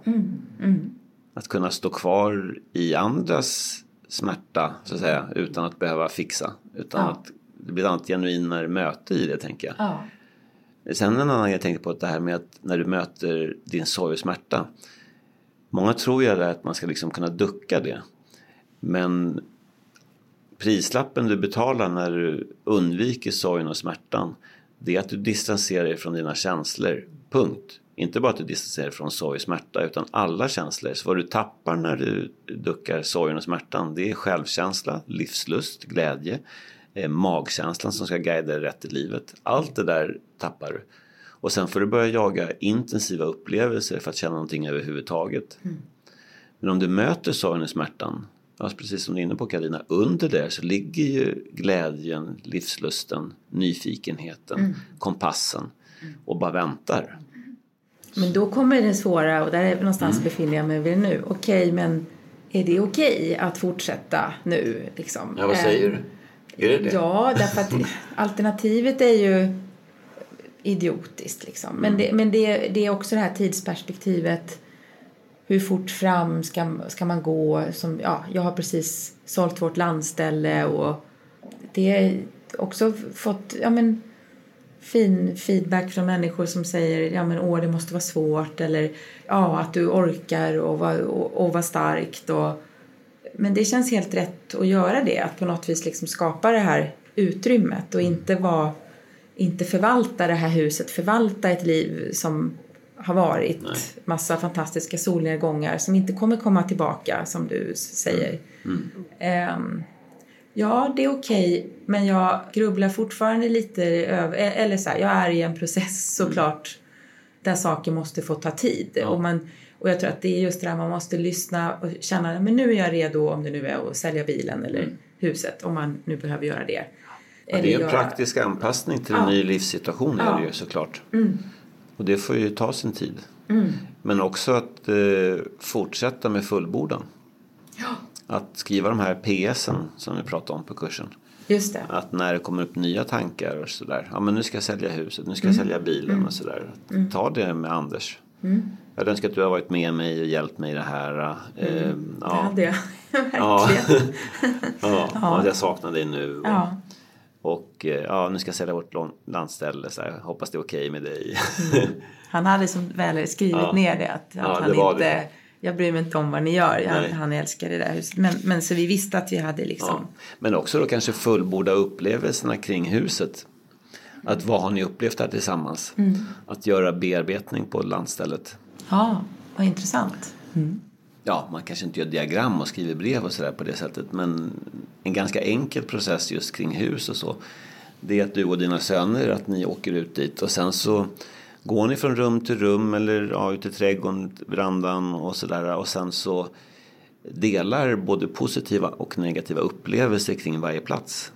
Att kunna stå kvar i andras smärta så att säga utan att behöva fixa. Utan Ja. att det blir ett annat genuinare möte i det tänker jag. Ja. Sen en annan grej jag tänkte på det här med att när du möter din sorg och smärta. Många tror ju att man ska liksom kunna ducka det. Men prislappen du betalar när du undviker sorgen och smärtan. Det är att du distanserar dig från dina känslor. Punkt. Inte bara att du distanserar från sorg och smärta utan alla känslor. Så vad du tappar när du duckar sorgen och smärtan det är självkänsla, livslust, glädje, eh, magkänslan som ska guida dig rätt i livet. Allt det där tappar du. Och sen får du börja jaga intensiva upplevelser för att känna någonting överhuvudtaget. Men om du möter sorgen och smärtan, ja, precis som du är inne på Karina, under det så ligger ju glädjen, livslusten, nyfikenheten, kompassen och bara väntar. Men då kommer det svåra och där är någonstans Mm. befinner jag mig väl nu. Okej, men är det okej att fortsätta nu? Liksom? Ja, vad säger du? Är det det? Ja, därför att alternativet är ju idiotiskt. Liksom. Men, det, men det, det är också det här tidsperspektivet. Hur fort fram ska, ska man gå? Som, ja, jag har precis sålt vårt landställe och det är också fått ja, men, fin feedback från människor som säger ja men åh det måste vara svårt eller ja att du orkar och vara och, och var starkt och men det känns helt rätt att göra det att på något vis liksom skapa det här utrymmet och inte vara inte förvalta det här huset förvalta ett liv som har varit Nej. massa fantastiska solnedgångar som inte kommer komma tillbaka som du säger. Ehm, Ja, det är okej, men jag grubblar fortfarande lite över... Eller så här, jag är i en process såklart där saker måste få ta tid. Och, man, och jag tror att det är just det där man måste lyssna och känna men nu är jag redo om det nu är att sälja bilen eller huset om man nu behöver göra det. Ja, det är en praktisk anpassning till en Ja. ny livssituation är Ja. det ju såklart. Och det får ju ta sin tid. Men också att eh, fortsätta med fullbordan. Att skriva de här PSen som vi pratade om på kursen. Just det. Att när det kommer upp nya tankar och sådär. Ja men nu ska jag sälja huset, nu ska jag sälja bilen och sådär. Ta det med Anders. Jag önskar att du har varit med mig och hjälpt mig i det här. Eh, Det ja. hade jag Ja. verkligen. ja, ja. jag saknar dig nu. Och, Ja. och eh, ja, nu ska jag sälja vårt landställe. Så här, hoppas det är okej med dig. Han hade som väl skrivit Ja. ner det. Att, Ja, att det han var inte, det. Jag bryr mig inte om vad ni gör. Nej. Han, älskar det där huset. Men, men så vi visste att vi hade liksom. Ja. Men också då kanske fullborda upplevelserna kring huset. Att vad har ni upplevt här tillsammans? Att göra bearbetning på landstället. Ja, vad intressant. Ja, man kanske inte gör diagram och skriver brev och sådär på det sättet. Men en ganska enkel process just kring hus och så. Det är att du och dina söner, att ni åker ut dit och sen så går ni från rum till rum eller ja, ut i trädgården, verandan och sådär. Och sen så delar både positiva och negativa upplevelser kring varje plats.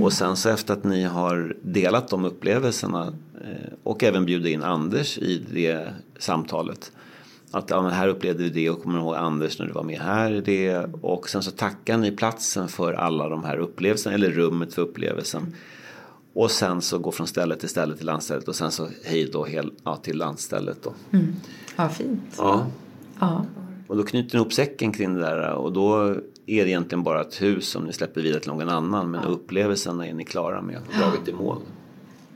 Och sen så efter att ni har delat de upplevelserna eh, och även bjuda in Anders i det samtalet. Att ja, här upplevde vi det och kommer ihåg Anders när du var med här i det. Och sen så tackar ni platsen för alla de här upplevelserna eller rummet för upplevelsen. Och sen så går från ställe till ställe till landstället och sen så hej då hel, ja, till landstället då. Ja, fint. Ja. Ja. Och då knyter ni ihop säcken kring det där och då är det egentligen bara ett hus som ni släpper vidare till någon annan men upplevelserna är ni klara med och dragit i mål.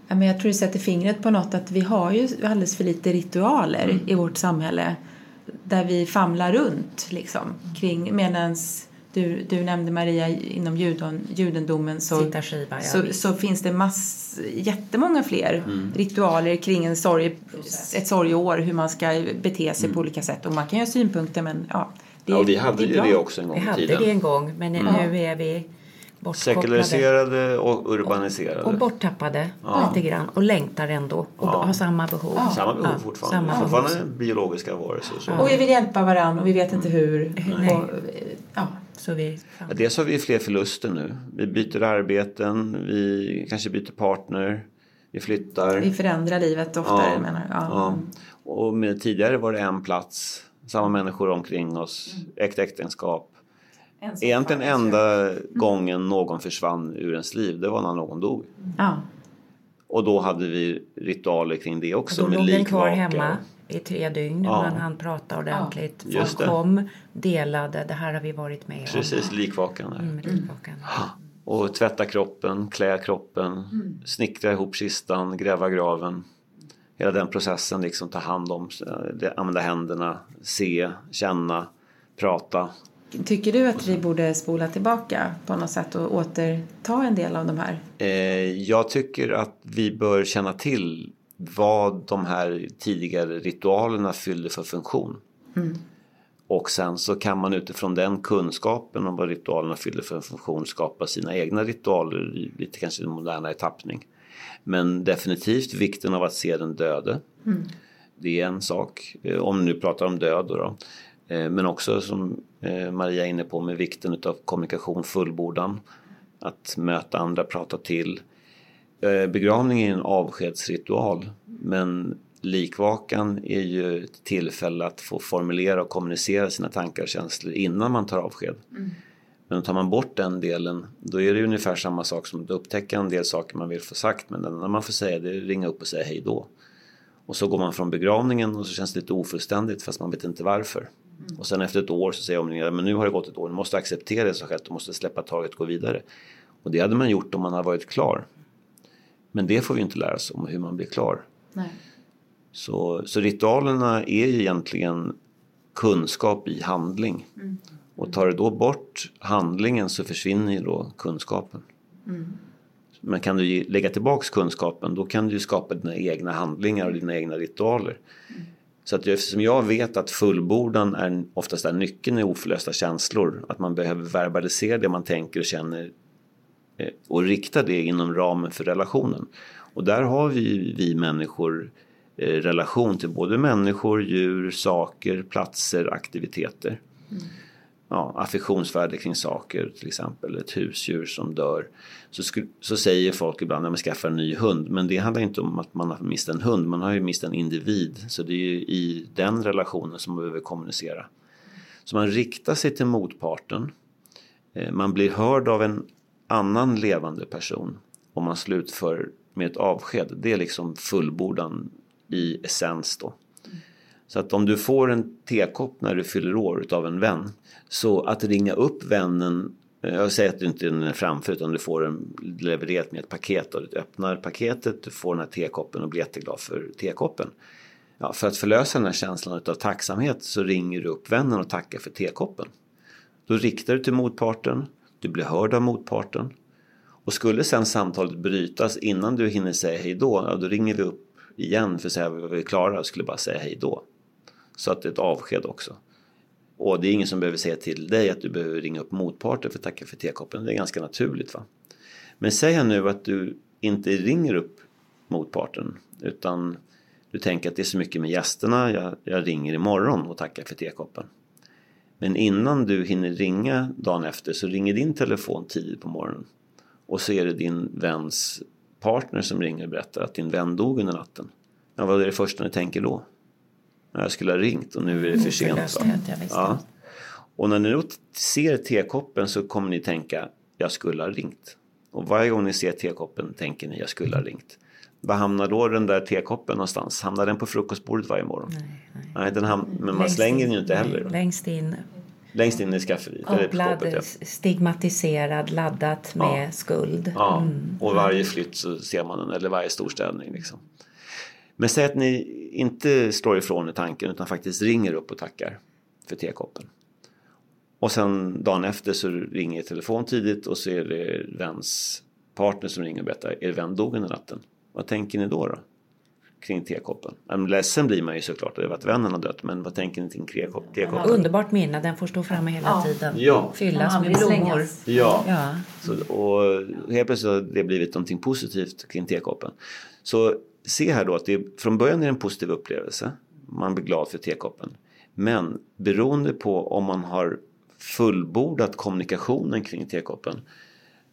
Ja, men jag tror det sätter fingret på något att vi har ju alldeles för lite ritualer Mm. i vårt samhälle där vi famlar runt liksom kring medans du, du nämnde Maria inom juden, judendomen så, skiva, ja, så, så finns det mass, jättemånga fler Mm. ritualer kring en sorg, ett sorgeår hur man ska bete sig Mm. på olika sätt och man kan ju ha synpunkter men ja. Det, Ja, och vi hade är ju bra. det också en gång Vi i hade tiden. det en gång men nu är vi. Sekulariserade och urbaniserade. Och borttappade lite grann och längtar ändå och har samma behov. Samma behov Ja, fortfarande. Samma behov. fortfarande biologiska varelser. Så. Och vi vill hjälpa varandra och vi vet inte hur. Nej. Och, ja. Så vi, Ja, Dels har vi fler förluster nu. Vi byter arbeten, vi kanske byter partner, vi flyttar. Vi förändrar livet oftare menar jag. Ja. Ja. Och med, tidigare var det en plats, samma människor omkring oss, äkta äktenskap. Egentligen är enda gången någon försvann ur ens liv, det var när någon dog. Ja. Och då hade vi ritualer kring det också. då med låg den kvar hemma i tre dygn. Ja. Man hann prata ordentligt. Just Folk det. kom, delade. Det här har vi varit med om. Precis, likvakan. Mm, likvakan. Och tvätta kroppen, klä kroppen, snickra ihop kistan, gräva graven. Hela den processen, liksom ta hand om, eh, använda händerna, se, känna, prata. Tycker du att vi borde spola tillbaka på något sätt och återta en del av de här? Eh, jag tycker att vi bör känna till vad de här tidigare ritualerna fyllde för funktion. Och sen så kan man utifrån den kunskapen om vad ritualerna fyller för funktion skapa sina egna ritualer i lite kanske en modernare tappning. Men definitivt vikten av att se den döde. Det är en sak, eh, om nu pratar om död då. då. Eh, Men också som eh, Maria är inne på med vikten utav kommunikation, fullbordan. Att möta andra, prata till. Eh, Begravning är en avskedsritual men likvakan är ju ett tillfälle att få formulera och kommunicera sina tankar och känslor innan man tar avsked. Men tar man bort den delen då är det ungefär samma sak som att upptäcka en del saker man vill få sagt men det enda man får säga det är att ringa upp och säga hej då. Och så går man från begravningen och så känns det lite ofullständigt fast man vet inte varför. Och sen efter ett år så säger omgivningen men nu har det gått ett år, du måste acceptera det som skett, du måste släppa taget och gå vidare. Och det hade man gjort om man hade varit klar. Men det får vi inte lära oss om hur man blir klar. Nej. Så, så ritualerna är ju egentligen kunskap i handling. Och tar du då bort handlingen så försvinner ju då kunskapen. Men kan du lägga tillbaks kunskapen då kan du skapa dina egna handlingar och dina egna ritualer. Så att eftersom jag vet att fullbordan är oftast är nyckeln i oförlösta känslor, att man behöver verbalisera det man tänker och känner och rikta det inom ramen för relationen. Och där har vi, vi människor eh, relation till både människor, djur, saker, platser, aktiviteter. Ja, affektionsvärde kring saker, till exempel ett husdjur som dör. Så, sku, så säger folk ibland att man skaffar en ny hund, men det handlar inte om att man har mist en hund, man har ju mist en individ. Så det är ju i den relationen som man behöver kommunicera. Så man riktar sig till motparten. Eh, man blir hörd av en annan levande person om man slutför med ett avsked. Det är liksom fullbordan i essens då. Så att om du får en tekopp när du fyller år utav en vän så att ringa upp vännen eh, jag säger att du inte är framför utan du får den levererat med ett paket och du öppnar paketet, du får den här tekoppen och blir jätteglad för tekoppen. Ja, för att förlösa den här känslan av tacksamhet så ringer du upp vännen och tackar för tekoppen. Då riktar du till motparten, du blir hörd av motparten och skulle sen samtalet brytas innan du hinner säga hej då, ja, då ringer vi upp igen för att säga att vi är klara och skulle bara säga hej då. Så att det är ett avsked också. Och det är ingen som behöver säga till dig att du behöver ringa upp motparten för att tacka för tekoppen. Det är ganska naturligt. va. Men säg nu att du inte ringer upp motparten utan du tänker att det är så mycket med gästerna, jag, jag ringer imorgon och tackar för tekoppen. Men innan du hinner ringa dagen efter så ringer din telefon tidigt på morgonen. Och så är det din väns partner som ringer och berättar att din vän dog under natten. Ja, vad är det första ni tänker då? Jag skulle ha ringt och nu är det för sent. Va? Ja. Och när ni då ser tekoppen så kommer ni tänka jag skulle ha ringt. Och varje gång ni ser tekoppen tänker ni jag skulle ha ringt. Var hamnar då den där tekoppen någonstans? Hamnar den på frukostbordet varje morgon? Nej, nej. nej den ham- men man längst slänger den ju inte heller. Nej, längst in. Längst in i skafferiet. Avlad, ja. stigmatiserad, laddat med ja. skuld. Ja, mm. och varje flytt så ser man den, eller varje storstädning. Liksom. Men säg att ni inte slår ifrån i tanken utan faktiskt ringer upp och tackar för tekoppen. Och sen dagen efter så ringer telefon tidigt och så är det väns partner som ringer och berättar, er vän dog under natten. Vad tänker ni då? då? Kring tekoppen. Ledsen blir man ju såklart över att vännen har dött men vad tänker ni kring tekoppen? Underbart minne, den får stå framme hela ja. tiden. Ja. Fyllas med blommor. Ja. ja. Så, och helt plötsligt har det blivit någonting positivt kring tekoppen. Så se här då att det från början är en positiv upplevelse. Man blir glad för tekoppen. Men beroende på om man har fullbordat kommunikationen kring tekoppen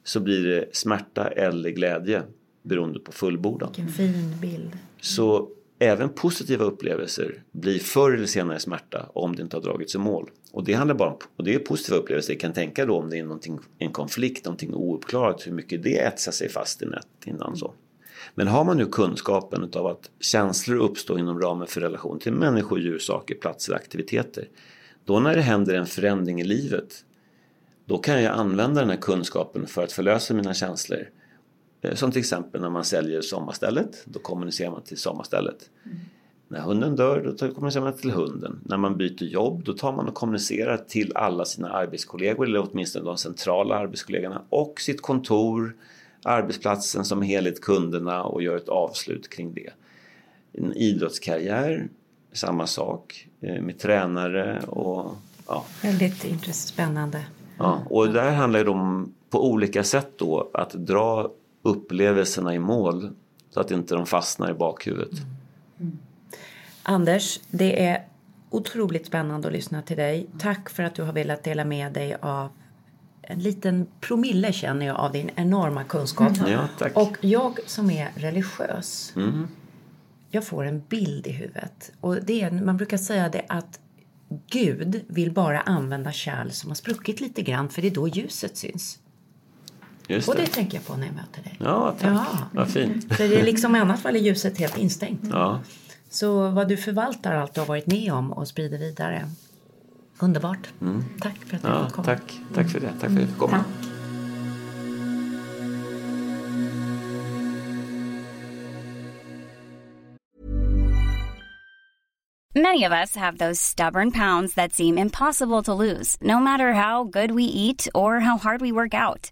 så blir det smärta eller glädje beroende på fullbordan. Vilken fin bild. Så även positiva upplevelser blir förr eller senare smärta om det inte har dragits i mål. Och det handlar bara om, och det är positiva upplevelser. Jag kan tänka då om det är en konflikt, någonting ouppklarat, hur mycket det etsar sig fast i nät innan så. Men har man nu kunskapen av att känslor uppstår inom ramen för relation till människor, djur, saker, platser, aktiviteter. Då när det händer en förändring i livet, då kan jag använda den här kunskapen för att förlösa mina känslor. Eh, som till exempel när man säljer sommarstället, då kommunicerar man till sommarstället. Mm. När hunden dör, då kommunicerar man till hunden. När man byter jobb, då tar man och kommunicerar till alla sina arbetskollegor, eller åtminstone de centrala arbetskollegorna och sitt kontor, arbetsplatsen som helhet, kunderna och gör ett avslut kring det. En idrottskarriär, samma sak eh, med tränare och ja. Väldigt spännande. Ja, och där handlar det om på olika sätt då att dra upplevelserna i mål så att inte de fastnar i bakhuvudet. Mm. Mm. Anders, det är otroligt spännande att lyssna till dig. Tack för att du har velat dela med dig av en liten promille känner jag av din enorma kunskap. Mm. Ja, tack. Och jag som är religiös, mm. jag får en bild i huvudet. Och det är, man brukar säga det att Gud vill bara använda kärl som har spruckit lite grann för det är då ljuset syns. Just och det. tänker jag på när jag möter dig. Ja, tack. Ja. Vad fint. För det är liksom i annat fall är ljuset helt instängt. Ja. Så vad du förvaltar allt du har varit med om och sprider vidare. Underbart. Mm. Tack för att du ja, fick komma. Tack. tack för det. Tack för att jag fick komma. Tack. Many of us have those stubborn pounds that seem impossible to lose, no matter how good we eat or how hard we work out.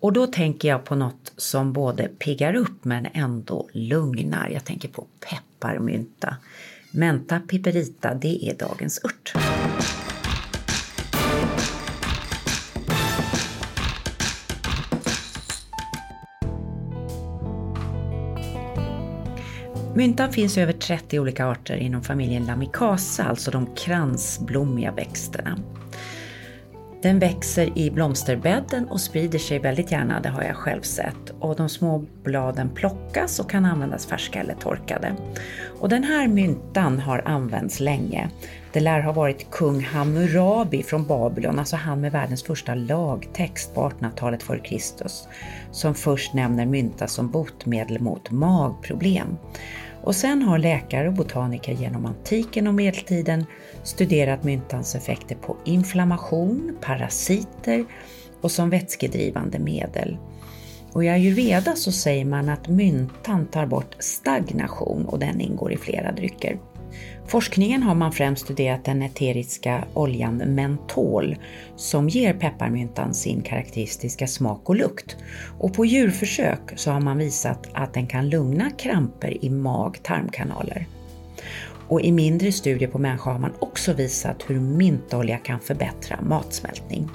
Och då tänker jag på något som både piggar upp men ändå lugnar. Jag tänker på pepparmynta. Menta piperita, det är dagens ört. Myntan finns i över 30 olika arter inom familjen Lamicasa, alltså de kransblommiga växterna. Den växer i blomsterbädden och sprider sig väldigt gärna, det har jag själv sett. Och de små bladen plockas och kan användas färska eller torkade. Och den här myntan har använts länge. Det lär ha varit kung Hammurabi från Babylon, alltså han med världens första lagtext på 1800-talet f.Kr. som först nämner mynta som botemedel mot magproblem. Och sen har läkare och botaniker genom antiken och medeltiden studerat myntans effekter på inflammation, parasiter och som vätskedrivande medel. Och i ayurveda så säger man att myntan tar bort stagnation och den ingår i flera drycker. Forskningen har man främst studerat den eteriska oljan mentol som ger pepparmyntan sin karaktäristiska smak och lukt. Och på djurförsök så har man visat att den kan lugna kramper i mag-tarmkanaler. Och i mindre studier på människa har man också visat hur myntolja kan förbättra matsmältning.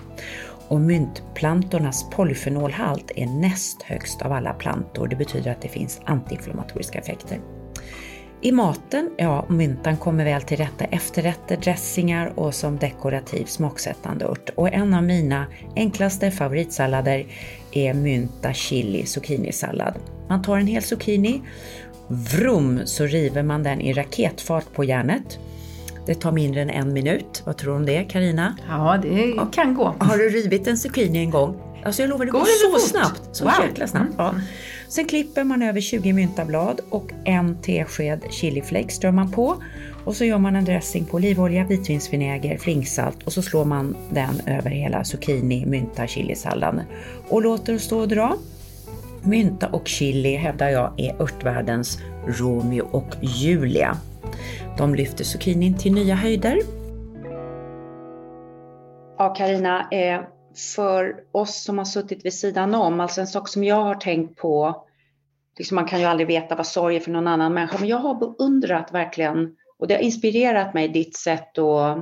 Och myntplantornas polyfenolhalt är näst högst av alla plantor. Det betyder att det finns antiinflammatoriska effekter. I maten, ja, myntan kommer väl till rätta efterrätter, dressingar och som dekorativ smaksättande ört. Och en av mina enklaste favoritsallader är mynta chili zucchinisallad. Man tar en hel zucchini, vrum så river man den i raketfart på järnet. Det tar mindre än en minut. Vad tror du om det, Karina? Ja, det kan gå. Har du rivit en zucchini en gång? Alltså jag lovar, det går, Går det så fort? snabbt. Så Wow. jäkla snabbt. Ja. Sen klipper man över 20 myntablad och en tesked chiliflakes strör man på. Och så gör man en dressing på olivolja, vitvinsvinäger, flingsalt och så slår man den över hela zucchini, mynta, chilisalladen och låter stå och dra. Mynta och chili hävdar jag är örtvärldens Romeo och Julia. De lyfter zucchinin till nya höjder. Ja, Karina, eh, för oss som har suttit vid sidan om, alltså en sak som jag har tänkt på, liksom man kan ju aldrig veta vad sorg är för någon annan människa, men jag har beundrat verkligen, och det har inspirerat mig, ditt sätt att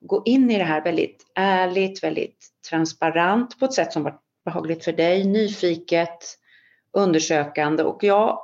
gå in i det här väldigt ärligt, väldigt transparent på ett sätt som var behagligt för dig, nyfiket, undersökande. Och jag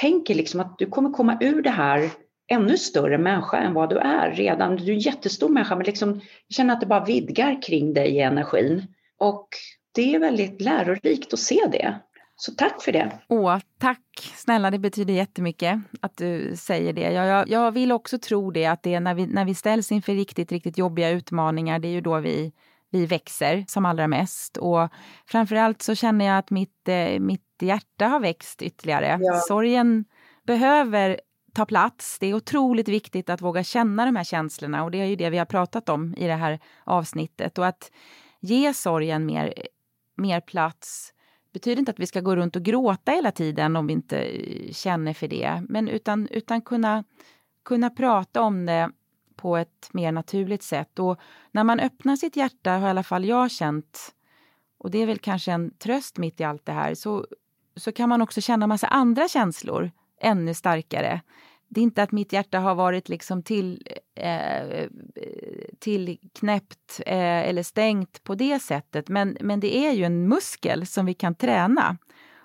tänker liksom att du kommer komma ur det här ännu större människa än vad du är redan. Du är en jättestor människa men liksom, jag känner att det bara vidgar kring dig i energin. Och det är väldigt lärorikt att se det. Så tack för det. Åh, tack snälla, det betyder jättemycket att du säger det. Jag, jag, jag vill också tro det, att det är när vi, när vi ställs inför riktigt, riktigt jobbiga utmaningar, det är ju då vi, vi växer som allra mest. Och framförallt så känner jag att mitt, eh, mitt hjärta har växt ytterligare. Ja. Sorgen behöver ta plats. Det är otroligt viktigt att våga känna de här känslorna och det är ju det vi har pratat om i det här avsnittet. Och att ge sorgen mer, mer plats betyder inte att vi ska gå runt och gråta hela tiden om vi inte eh, känner för det, men utan, utan kunna, kunna prata om det på ett mer naturligt sätt. Och när man öppnar sitt hjärta, har i alla fall jag känt, och det är väl kanske en tröst mitt i allt det här, så, så kan man också känna massa andra känslor ännu starkare. det är inte att mitt hjärta har varit liksom till, eh, tillknäppt eh, eller stängt på det sättet. Men, men det är ju en muskel som vi kan träna.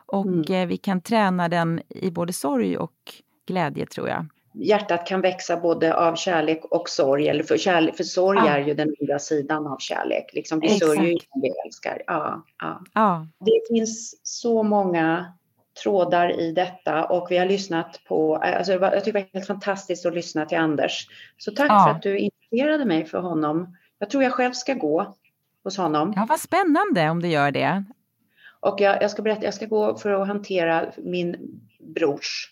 Och mm. eh, vi kan träna den i både sorg och glädje tror jag. Hjärtat kan växa både av kärlek och sorg, eller för, kärlek, för sorg ja. är ju den andra sidan av kärlek. Liksom, vi sörjer ju vi älskar. Ja, ja. ja. Det finns så många trådar i detta och vi har lyssnat på, alltså jag tycker det var helt fantastiskt att lyssna till Anders. Så tack ja. för att du inspirerade mig för honom. Jag tror jag själv ska gå hos honom. Ja, vad spännande om du gör det. Och jag, jag ska berätta, jag ska gå för att hantera min brors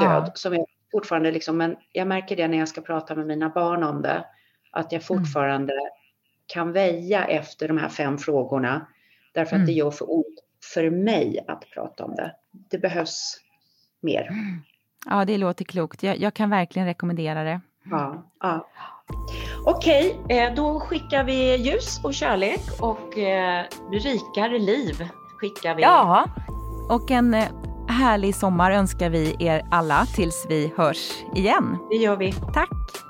död ja. som är fortfarande liksom, men jag märker det när jag ska prata med mina barn om det, att jag mm. fortfarande mm. kan väja efter de här fem frågorna därför mm. att det gör för ont för mig att prata om det. Det behövs mer. Ja, det låter klokt. Jag, jag kan verkligen rekommendera det. Ja, ja. Okej, eh, då skickar vi ljus och kärlek och eh, rikare liv skickar vi. Ja, och en eh, härlig sommar önskar vi er alla tills vi hörs igen. Det gör vi. Tack.